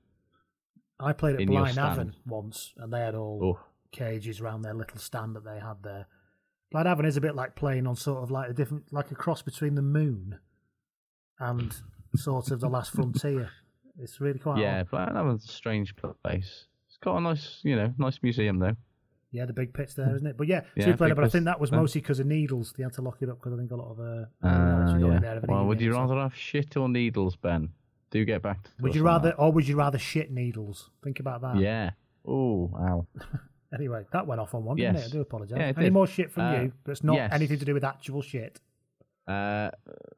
I played at Blaenavon once, and they had all Oh. cages around their little stand that they had there. Blaenavon is a bit like playing on sort of like a different, like a cross between the moon and sort of the Last Frontier. It's really quite. yeah, odd. but that was a strange place. It's got a nice, you know, nice museum though. yeah, the big pit's there, isn't it? But yeah, Yeah, big it, but I think that was there. mostly because of needles. They had to lock it up because I think a lot of. Uh, Uh, actually got in yeah. there, Well, would you rather have shit or needles, Ben? Do get back to Would you rather, that. or would you rather shit needles? Think about that. Yeah. Oh, wow. Anyway, that went off on one, didn't Yes. it? I do apologise. Yeah, Any did. more shit from Uh, you that's not yes. anything to do with actual shit? Uh,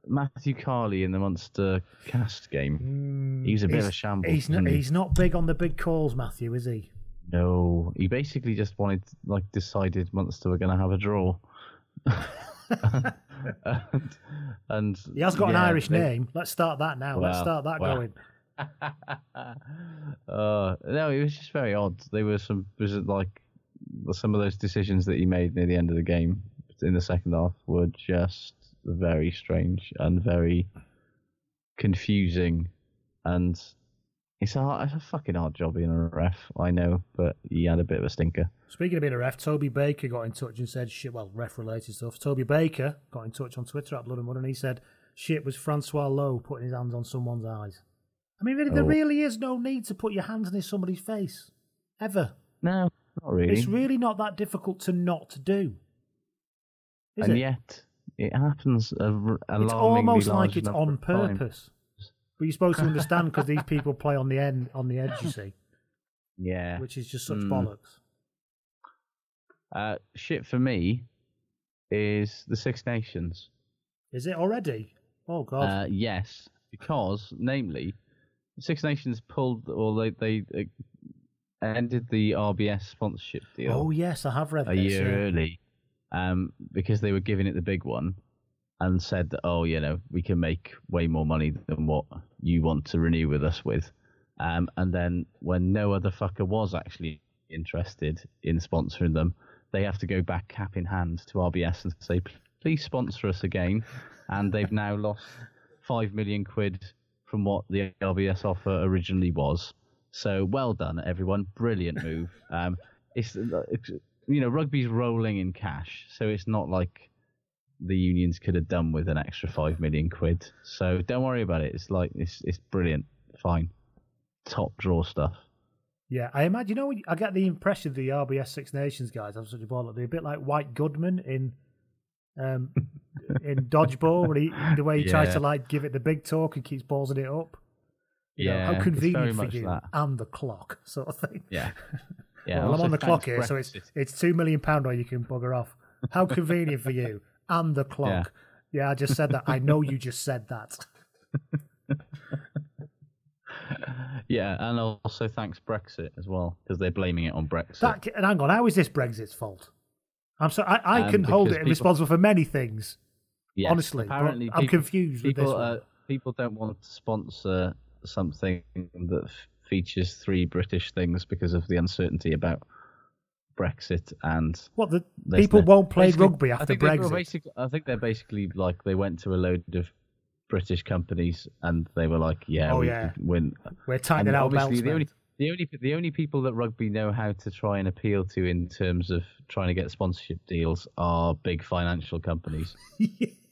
Matthew Carley in the Munster Castres game. He's a bit of a shambles. He's not, he? he's not big on the big calls, Matthew, is he? No, he basically just wanted, like, decided Munster were going to have a draw. and, and He has got an Irish they- name. Let's start that now. Let's start that well. going. uh, no, it was just very odd. There were some, was it like some of those decisions that he made near the end of the game in the second half were just very strange and very confusing, and It's a, hard- it's a fucking hard job being a ref, I know, but he had a bit of a stinker. Speaking of being a ref, Toby Baker got in touch and said, shit, well, ref related stuff. Toby Baker got in touch on Twitter at Blood and Mud and he said, shit was Francois Louw putting his hands on someone's eyes. I mean, really, there Oh. really is no need to put your hands in somebody's face. Ever. No, not really. It's really not that difficult to not do. And it? yet, it happens a, r- it's almost like it's on time. purpose. But you're supposed to understand because these people play on the end, on the edge, you see, Yeah. which is just such Mm. bollocks. Uh, shit for me is the Six Nations. Is it already? Oh God! Uh, yes, because namely, Six Nations pulled or they they uh, ended the RBS sponsorship deal. oh yes, I have read a this. year yeah. early um, because they were giving it the big one and said that, oh, you know, we can make way more money than what you want to renew with us with. Um, and then when no other fucker was actually interested in sponsoring them, they have to go back cap in hand to RBS and say, please sponsor us again. And they've now lost five million quid from what the RBS offer originally was. So well done, everyone. Brilliant move. Um, it's, it's you know rugby's rolling in cash, so it's not like the unions could have done with an extra five million quid. So don't worry about it. It's like it's it's brilliant. Fine, top draw stuff. Yeah, I imagine. You know, I get the impression the RBS Six Nations guys have such a ball. They're a bit like White Goodman in um in dodgeball, where he, the way he tries to like give it the big talk and keeps ballsing it up. You know, Yeah, how it's very convenient for you that. and the clock sort of thing. Yeah, yeah. well, I'm on the clock here, so it's it's two million pound, or you can bugger off. How convenient for you and the clock. Yeah. I just said that. I know you just said that. yeah, and also thanks Brexit as well because they're blaming it on Brexit. That and hang on, how is this Brexit's fault? I'm sorry, I, I Um, can hold it people- responsible for many things. Yes, honestly, apparently I'm people- confused with people. Uh, people don't want to sponsor something that features three British things because of the uncertainty about Brexit and What the there's people won't play basically- rugby after think they were Brexit. Basically, I think they're basically like they went to a load of British companies and they were like, "Yeah, Oh, we yeah. can win." We're tightening And our obviously belts. the only, the only the only people that rugby know how to try and appeal to in terms of trying to get sponsorship deals are big financial companies.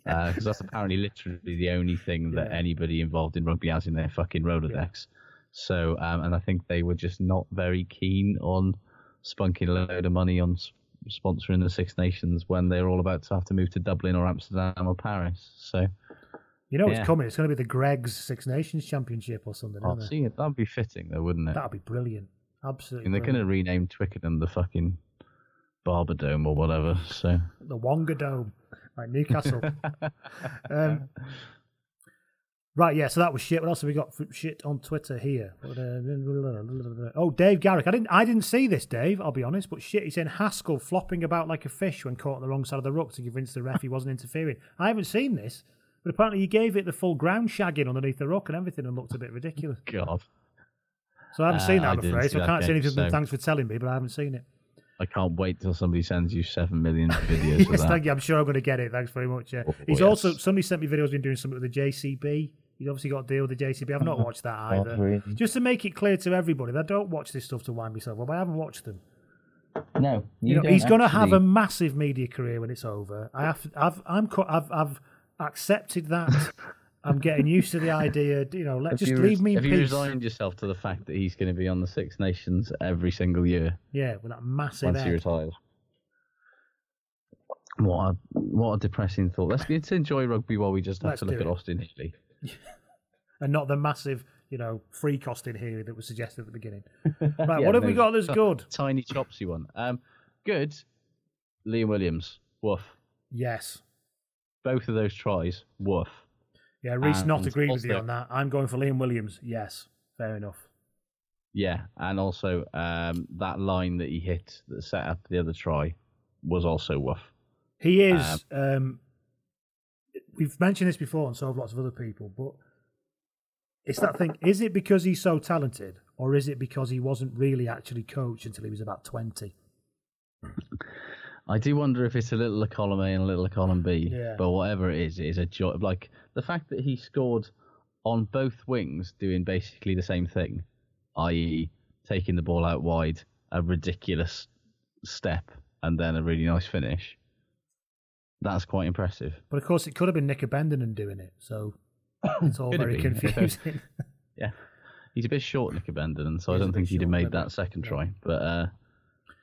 Because uh, that's apparently literally the only thing that Yeah. anybody involved in rugby has in their fucking Rolodex. So, um, and I think they were just not very keen on spunking a load of money on s- sponsoring the Six Nations when they're all about to have to move to Dublin or Amsterdam or Paris. So, You know what's yeah. coming? It's going to be the Greggs Six Nations Championship or something. I'll see it. That'd be fitting, though, wouldn't it? That'd be brilliant. Absolutely. And they're going to rename Twickenham the fucking Barbadome or whatever. So the Wonga Dome, like Newcastle. um, right, yeah. So that was shit. What else have we got? Shit on Twitter here. Oh, Dave Garrick. I didn't. I didn't see this, Dave. I'll be honest. But shit, he's in Haskell flopping about like a fish when caught on the wrong side of the ruck to convince the ref he wasn't interfering. I haven't seen this, but apparently he gave it the full ground shagging underneath the ruck and everything, and looked a bit ridiculous. God, So I haven't Uh, seen that. I I'm afraid. So I can't say anything. so- Thanks for telling me, but I haven't seen it. I can't wait till somebody sends you seven million videos yes, that. thank you. I'm sure I'm going to get it. Thanks very much. Yeah. Oh, He's yes. also somebody sent me videos. Been doing something with the JCB. He's obviously got a deal with the JCB. I've not mm-hmm. watched that either. really? Just to make it clear to everybody that I don't watch this stuff to wind myself up. I haven't watched them. No, You, know, he's going to have a massive media career when it's over. I have, I've, I'm, I've, I've accepted that. I'm getting used to the idea. You know, let Have just you leave me in Have you peace. resigned yourself to the fact that he's going to be on the Six Nations every single year Yeah, with that massive once he retires? What a what a depressing thought. Let's, let's enjoy rugby while we just have Let's to look at. Austin Healey. and not the massive, you know, free costing here that was suggested at the beginning. Right, Yeah, what have we got that's good? Tiny chopsy one. Um, good. Liam Williams. Woof. Yes. Both of those tries. Woof. Yeah, Reese not agreed with you on that. I'm going for Liam Williams. Yes, fair enough. Yeah, and also um, that line that he hit that set up the other try was also woof. He is. Um, we've mentioned this before, and so have lots of other people. But it's that thing: is it because he's so talented, or is it because he wasn't really actually coached until he was about twenty? I do wonder if it's a little of column A and a little of column B. Yeah. But whatever it is, it is a joy. Like the fact that he scored on both wings, doing basically the same thing, i.e., taking the ball out wide, a ridiculous step, and then a really nice finish. That's quite impressive. But of course, it could have been Nick Abendanon doing it, so it's all very confusing. Yeah, he's a bit short, Nick Abendanon, so I He is a don't think he'd have made that second try. But uh,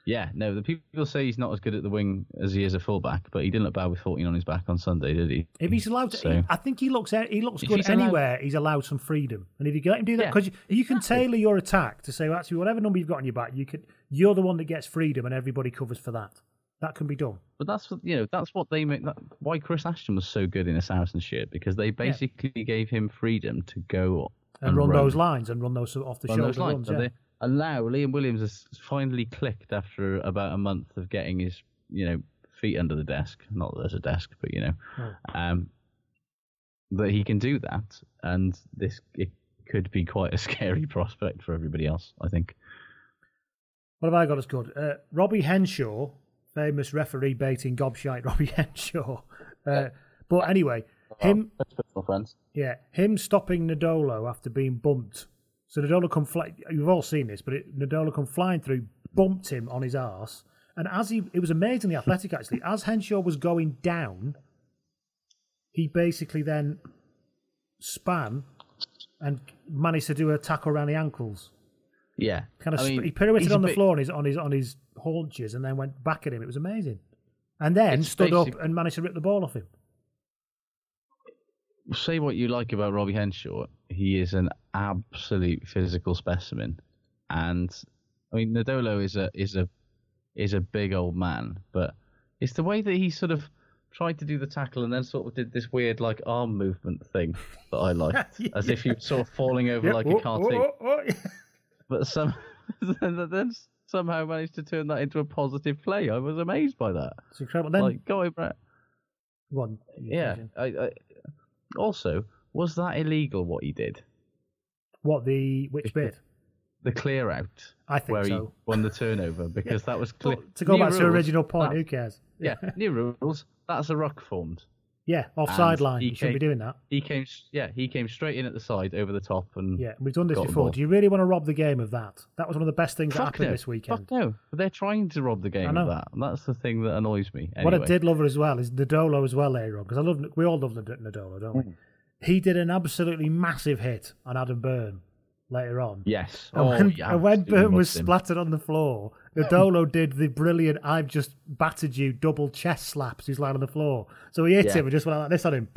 yeah, no, the people say he's not as good at the wing as he is a fullback, but he didn't look bad with 14 on his back on Sunday, did he? if he's allowed to, So- I think he looks he looks good he's allowed- anywhere. He's allowed some freedom, and if you can let him do that, Yeah, because you, you can tailor your attack to say, well, actually, whatever number you've got on your back, you could you're the one that gets freedom, and everybody covers for that. That can be done. But that's what- you know that's what they make. That, why Chris Ashton was so good in a Saracen shirt because they basically gave him freedom to go And, run, those lines and run those off the run shoulder runs. Yeah. they allow Liam Williams has finally clicked after about a month of getting his you know feet under the desk. Not that there's a desk, but you know, um, that he can do that, and this it could be quite a scary prospect for everybody else. I think. What have I got as good? Uh, Robbie Henshaw, famous referee baiting gobshite Robbie Henshaw. Uh, but anyway, him, My friends. yeah, him stopping Nadolo after being bumped. So Nadolo come fly. You've all seen this, but it, Nadolo come flying through, bumped him on his arse, and as he, it was amazingly athletic actually. As Henshaw was going down, he basically then span and managed to do a tackle around the ankles. Yeah, Kind of, I sp- he pirouetted on the bit- floor on his on his on his haunches, and then went back at him. It was amazing, and then It's stood up and managed to rip the ball off him. say what you like about Robbie Henshaw, he is an absolute physical specimen. And I mean, Nadolo is a is a is a big old man, but it's the way that he sort of tried to do the tackle and then sort of did this weird like arm movement thing that I liked, as if he was sort of falling over Yeah, like oh, a cartoon. oh, oh, oh. But some then somehow managed to turn that into a positive play. I was amazed by that. It's incredible. Then like, go over. one, Yeah. I, I, also, was that illegal what he did? What the which bit? The clear out. I think where he so. won the turnover because that was clear. To go New back to the original point, that- who cares? Yeah, new rules. That's a rock formed. Yeah, offside And line. he You shouldn't be doing that. He came. Yeah, he came straight in at the side, over the top, and Yeah, we've done this before. Do you really want to rob the game of that? That was one of the best things that happened no. this weekend. Fuck no. But they're trying to rob the game of that. And that's the thing that annoys me. What I Anyway. did love as well is Nadolo as well later on because I love we all love Nad- Nadolo, don't we? Mm. He did an absolutely massive hit on Adam Byrne later on. Yes. And Oh, when, yeah, and when absolutely Byrne was him. splattered on the floor, Nadolo did the brilliant "I've just battered you" double chest slaps. He's lying on the floor, so he hit Yeah. him and just went like this on him.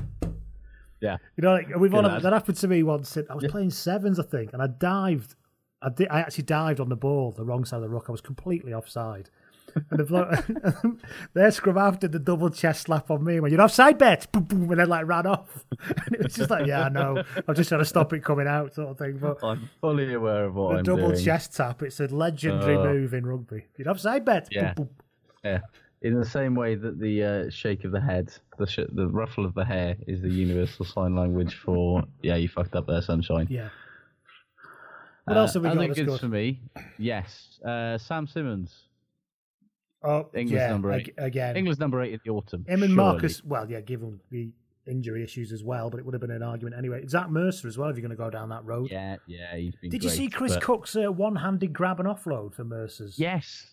Yeah. You know, like we've all Good that happened to me once. I was playing sevens, I think, and I dived. I did. I actually dived on the ball, the wrong side of the rock. I was completely offside. And the bloke, their scrum after the double chest slap on me and went, You're offside, bet! Boom, boom, and then like ran off. And it was just like, Yeah, I know. I'm just trying to stop it coming out, sort of thing. But I'm fully aware of what the I'm double doing. chest tap, it's a legendary Oh. move in rugby. You're offside, bet! Yeah. Boom, boom. Yeah. In the same way that the uh, shake of the head, the sh- the ruffle of the hair is the universal sign language for yeah, you fucked up there, sunshine. Yeah. What else have we other got that's goods good? for me? Yes, uh, Sam Simmonds, Oh, England's yeah, number ag- eight. Again. England's number eight in the autumn. Him and surely. Marcus, well, yeah, given the injury issues as well, but it would have been an argument anyway. Zach Mercer as well, if you're going to go down that road. Yeah, yeah, he's been. Did you see Chris but- Cook's uh, one-handed grab and offload for Mercer's? Yes.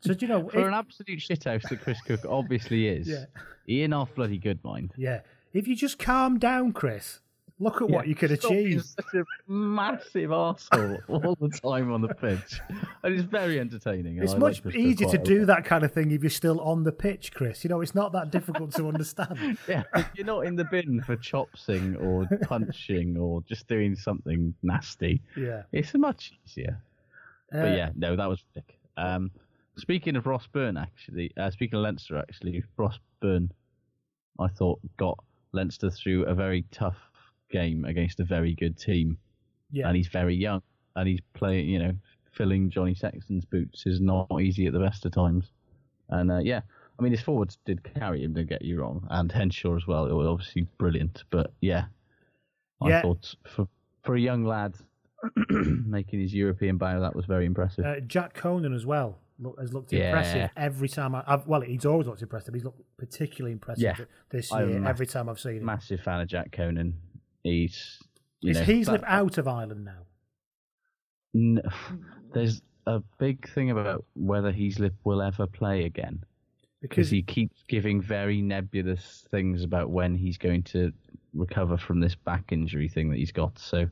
So do you know? For if- an absolute shithouse that Chris Cook obviously is, Yeah. he ain't half bloody good, mind. yeah, if you just calm down, Chris, look at what you could Stop achieve. A massive arsehole all the time on the pitch, and it's very entertaining. It's I much like easier to do that kind of thing if you're still on the pitch, Chris. You know, it's not that difficult to understand. Yeah, if you're not in the bin for chopsing or punching or just doing something nasty. Yeah. It's much easier. Uh, but yeah, no, that was sick. Um, speaking of Ross Byrne, actually, uh, speaking of Leinster, actually, Ross Byrne, I thought got Leinster through a very tough game against a very good team. Yeah. And he's very young, and he's playing, you know, filling Johnny Sexton's boots is not easy at the best of times. And uh, yeah, I mean, his forwards did carry him, don't get you wrong, and Henshaw as well. It was obviously brilliant, but yeah, I Yeah. thought for for a young lad making his European bow, that was very impressive. Uh, Jack Conan as well look, has looked Yeah. impressive every time. I, I've, well, he's always looked impressive. He's looked particularly impressive Yeah. th- this year. every time I've seen him. Massive fan of Jack Conan. He's Is know, Heaslip that- out of Ireland now? N- there's a big thing about whether Heaslip will ever play again because he keeps giving very nebulous things about when he's going to recover from this back injury thing that he's got. So,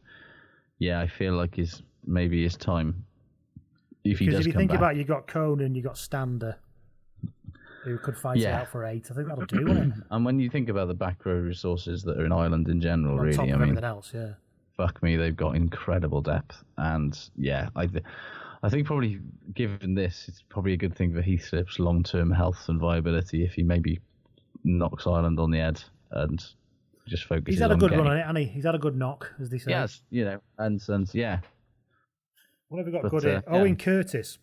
yeah, I feel like his maybe his time. If he because does if you come think back, about, it, you got Conan, you got Stander, who could fight it out for eight. I think that'll do, it? and when you think about the back row resources that are in Ireland in general, On top really, I mean, everything else, yeah. fuck me, they've got incredible depth, and yeah, I, th- I think probably given this, it's probably a good thing for Heaslip's long-term health and viability if he maybe knocks Ireland on the head and just focuses. He's had a good getting, run on it, hasn't he? He's had a good knock, as they say. Yes, you know, and and yeah, What have we got But, good uh, here? yeah. Owen Curtis.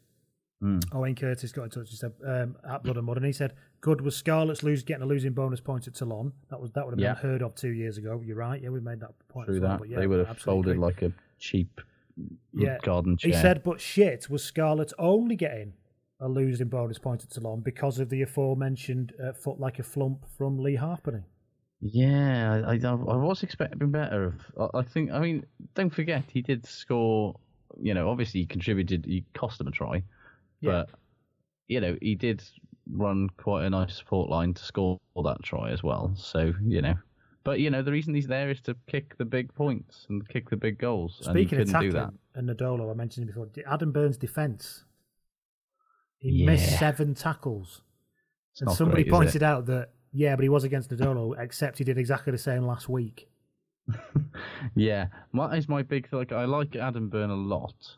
Mm. Owen Curtis got in touch. He said um, at Blood and Mud, and he said good was Scarlet's lose getting a losing bonus point at Toulon. That was that would have been Yeah. unheard of two years ago. You're right. Yeah, we made that point. through as well, that yeah, they would have folded agree. like a cheap yeah. garden chair. He said, but shit was Scarlet only getting a losing bonus point at Toulon because of the aforementioned uh, foot like a flump from Leigh Halfpenny. Yeah, I, I, I was expecting better. Of, I, I think. I mean, don't forget he did score. You know, obviously he contributed. He cost them a try, Yeah. but you know he did run quite a nice support line to score that try as well. So you know, but you know the reason he's there is to kick the big points and kick the big goals. and he Speaking of couldn't do tackling that. and Nadolo, I mentioned it before. Adam Byrne's defence. He missed seven tackles. It's and somebody great, pointed out that, yeah, but he was against Nadolo, except he did exactly the same last week. Yeah, that is my big. Like I like Adam Byrne a lot.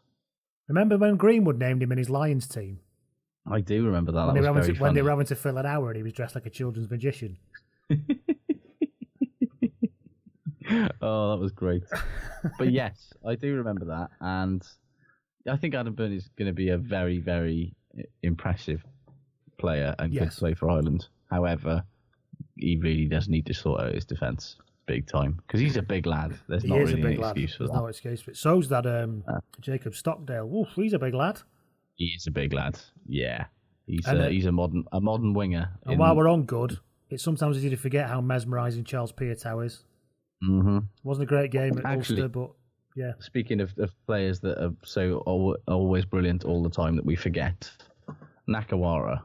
Remember when Greenwood named him in his Lions team? I do remember that. when, that they were having to, when they were having to fill an hour and he was dressed like a children's magician. oh, that was great. but yes, I do remember that, and I think Adam Byrne is going to be a very, very impressive player and Yes. could play for Ireland. However, he really does need to sort out his defence big time because he's a big lad. There's he not is really a big an lad. excuse for There's that. Uh. no excuse for it. So's that um, Jacob Stockdale. Oof, he's a big lad. He is a big lad. Yeah, he's And, a, uh, he's a modern a modern winger. And while we're on good, it's sometimes easy to forget how mesmerising Charles Piutau is. hmm Wasn't a great game at Actually- Ulster, but yeah. Speaking of, of players that are so al- always brilliant all the time that we forget, Nakarawa.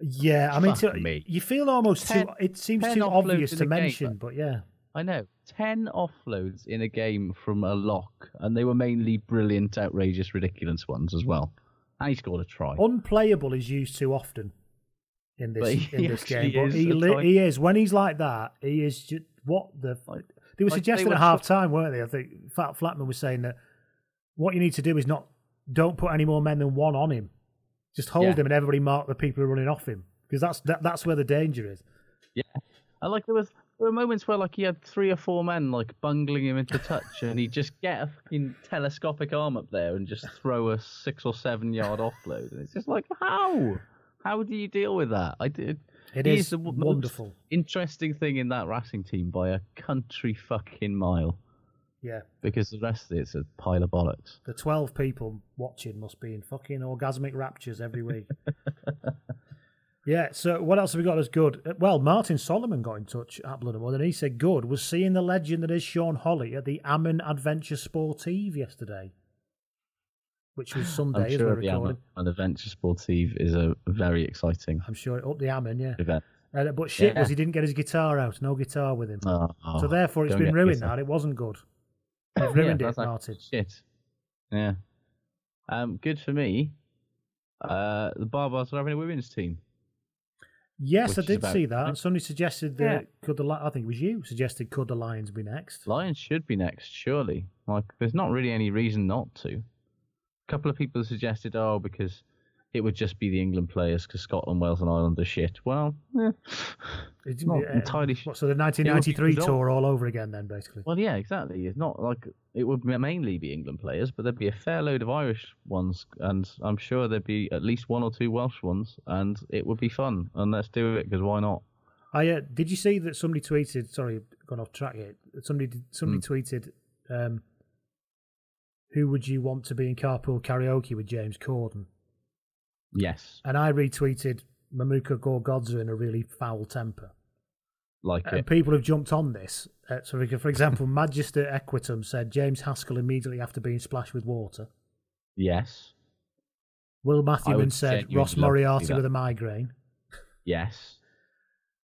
Yeah, I mean, to- me. you feel almost Ten- too. It seems too obvious to a game, mention, but yeah. I know. 10 offloads in a game from a lock, and they were mainly brilliant, outrageous, ridiculous ones as well. And he scored a try. Unplayable is used too often in this But in this game, but he li- he is when he's like that. He is just what the. they were like, suggesting they were at half time, weren't they? I think Fat Flatman was saying that what you need to do is not don't put any more men than one on him. Just hold Yeah. him and everybody mark the people who are running off him because that's that, that's where the danger is. Yeah. I like there was there were moments where like he had three or four men like bungling him into touch, and he'd just get a fucking telescopic arm up there and just throw a six or seven yard offload, and it's just like how how do you deal with that? I did. It he is the wonderful. most interesting thing in that Racing team by a country fucking mile. Yeah, Because the rest of it's a pile of bollocks. the twelve people watching must be in fucking orgasmic raptures every week. Yeah, so what else have we got as good? Uh, Well, Martin Solomon got in touch at Blood and Mud and he said good was seeing the legend that is Sean Holley at the Amman Adventure Sportive yesterday, which was Sunday I'm as sure we're the recording. Am- an Adventure Sportive is a very exciting I'm sure up the Amman, yeah. event. Uh, but shit Yeah. was he didn't get his guitar out, no guitar with him. Oh, so therefore it's been ruined now. It wasn't good. Yeah, ruined it, that's like Martin. Shit. Yeah. Um, good for me. Uh, the Barbars are having a women's team. Yes, I did about- see that. Somebody suggested that Yeah. could the I think it was you suggested could the Lions be next. Lions should be next, surely. Like, there's not really any reason not to. A couple of people suggested, oh, because it would just be the England players because Scotland, Wales, and Ireland are shit. Well, eh, It's not uh, entirely. what, so the It would 1993 tour all over again, then basically. Well, yeah, exactly. It's not like it would mainly be England players, but there'd be a fair load of Irish ones, and I'm sure there'd be at least one or two Welsh ones, and it would be fun. And let's do it because why not? I uh, did you see that somebody tweeted? Sorry, gone off track here. Somebody somebody Hmm. tweeted, um, "Who would you want to be in carpool karaoke with James Corden?" Yes, And I retweeted Mamuka Gorgodze in a really foul temper. like And it. people have jumped on this. Uh, so, for for example, Magister Equitum said James Haskell immediately after being splashed with water. Yes. Will Matthewman said Ross love to see Moriarty with a migraine. Yes.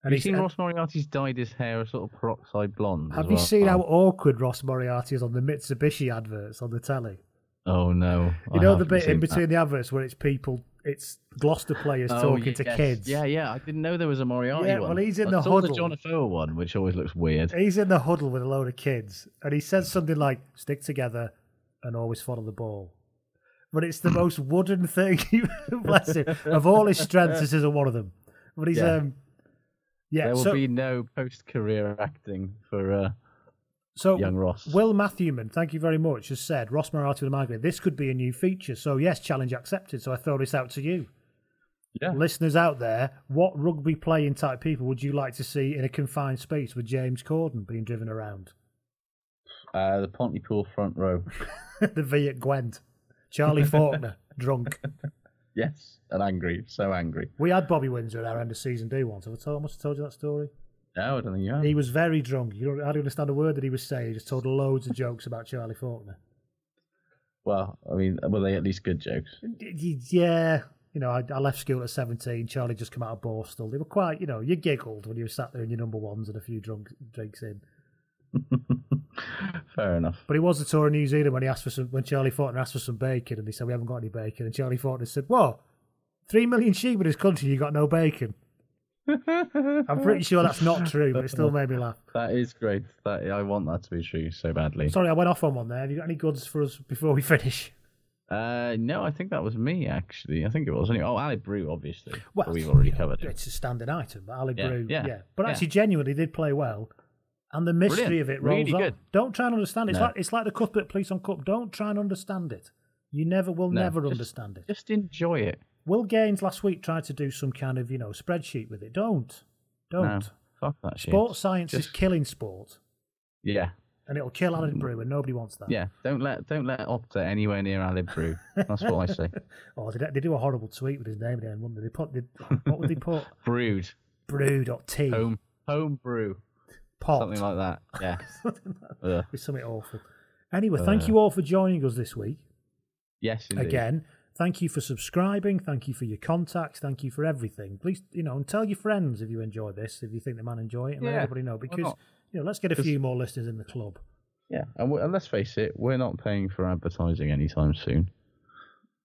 And Have you seen Ross Moriarty's dyed his hair a sort of peroxide blonde? Have you seen how awkward Ross Moriarty is on the Mitsubishi adverts on the telly? Oh no! You I know the bit in between that. the adverts where it's people, it's Gloucester players Oh, talking to kids. Yeah, yeah. I didn't know there was a Moriarty Yeah, one. well, he's in I the saw huddle. the John Afoa one, which always looks weird. He's in the huddle with a load of kids, and he says something like "stick together and always follow the ball." But it's the most wooden thing. Bless him. Of all his strengths, this isn't one of them. But he's Yeah. um, yeah. there will so, be no post-career acting for uh, so young Ross. Will Matthewman, thank you very much, has said Ross Moriarty with a migraine. This could be a new feature. So yes, challenge accepted. So I throw this out to you. Yeah. Listeners out there, what rugby playing type people would you like to see in a confined space with James Corden being driven around? Uh, the Pontypool front row. the Viet Gwent. Charlie Faulkner, drunk. Yes, and angry, so angry. We had Bobby Windsor at our end of season D once. Have I told, must have told you that story? No, I don't think you have. He was very drunk. You don't, I don't understand a word that he was saying. He just told loads of jokes about Charlie Faulkner. Well, I mean, were they at least good jokes? Yeah, you know, I, I left school at 17. Charlie just come out of Borstal. They were quite, you know, you giggled when you were sat there in your number ones and a few drunk drinks in. Fair enough. But he was the tour of New Zealand when he asked for some, when Charlie Faulkner asked for some bacon and they said, we haven't got any bacon. And Charlie Faulkner said, what? Three million sheep in this country, you got no bacon. I'm pretty sure that's not true, but it still made me laugh. That is great. That I want that to be true so badly. Sorry, I went off on one there. Have you got any goods for us before we finish? Uh, no, I think that was me actually. I think it was. Anyway. Oh, Aled Brew, obviously. Well, we've already covered it. It's a standard item, but Aled Yeah, Brew, yeah. yeah, But yeah. actually, genuinely did play well, and the mystery Brilliant. of it rolls Really on. good. Don't try and understand it. It's No. like it's like the Cuthbert Plisson Cup. Don't try and understand it. You never will No, never just- understand it. Just enjoy it. Will Gaines last week tried to do some kind of you know spreadsheet with it. Don't, don't. No, fuck that shit. Sports science is killing sport, Yeah, and it'll kill Aled Brew, and nobody wants that. yeah. Don't let don't let Opta anywhere near Aled Brew. That's what I say. Oh, they, they do a horrible tweet with his name again, wouldn't they? They put they, what would they put? Brewed. Brew.t Home home brew. pot. Something like that. Yeah. Ugh. It's something awful. Anyway, thank Uh. you all for joining us this week. Yes, indeed. Again, thank you for subscribing. Thank you for your contacts. Thank you for everything. Please, you know, and tell your friends if you enjoy this, if you think they might enjoy it, and let everybody know because you know, let's get a few more listeners in the club. Yeah, and, and let's face it, we're not paying for advertising anytime soon.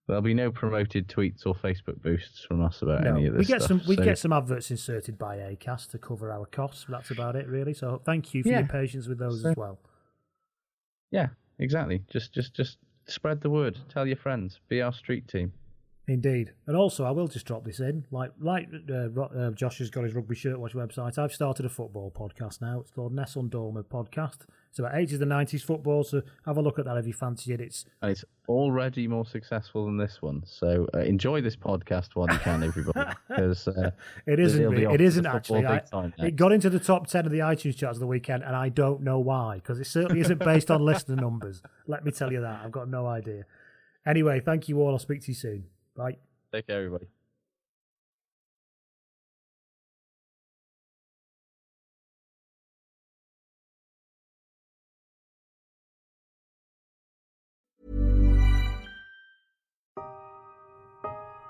There'll be no promoted tweets or Facebook boosts from us about No, any of this we get stuff, some we so- get some adverts inserted by Acast to cover our costs. But that's about it, really. So thank you for Yeah. your patience with those So- as well. Yeah, exactly. Just, just, just spread the word. Tell your friends. Be our street team. Indeed, and also I will just drop this in. Like, like uh, uh, Josh has got his rugby shirt watch website. I've started a football podcast now. It's called Nessun Dorma Podcast. It's about eighties and nineties football. So have a look at that if you fancy it. It's And it's already more successful than this one. So uh, enjoy this podcast while you can, everybody. Because uh, it isn't. be It isn't actually. I- it got into the top ten of the iTunes charts of the weekend, and I don't know why. Because it certainly isn't based on listener numbers. Let me tell you that. I've got no idea. Anyway, thank you all. I'll speak to you soon. Bye. Take care, everybody.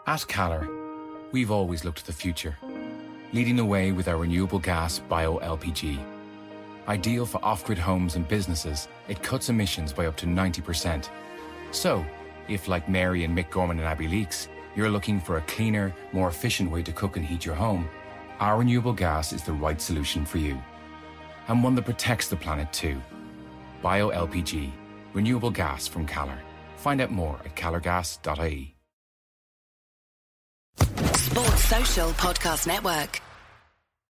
At Calor, we've always looked to the future, leading the way with our renewable gas bio LPG. Ideal for off grid homes and businesses, it cuts emissions by up to 90%. So, if like Mary and Mick Gorman and Abby Leaks, you're looking for a cleaner, more efficient way to cook and heat your home, our renewable gas is the right solution for you. And one that protects the planet too. Bio LPG, renewable gas from Calor. Find out more at calorgas.ie. Sports Social Podcast Network.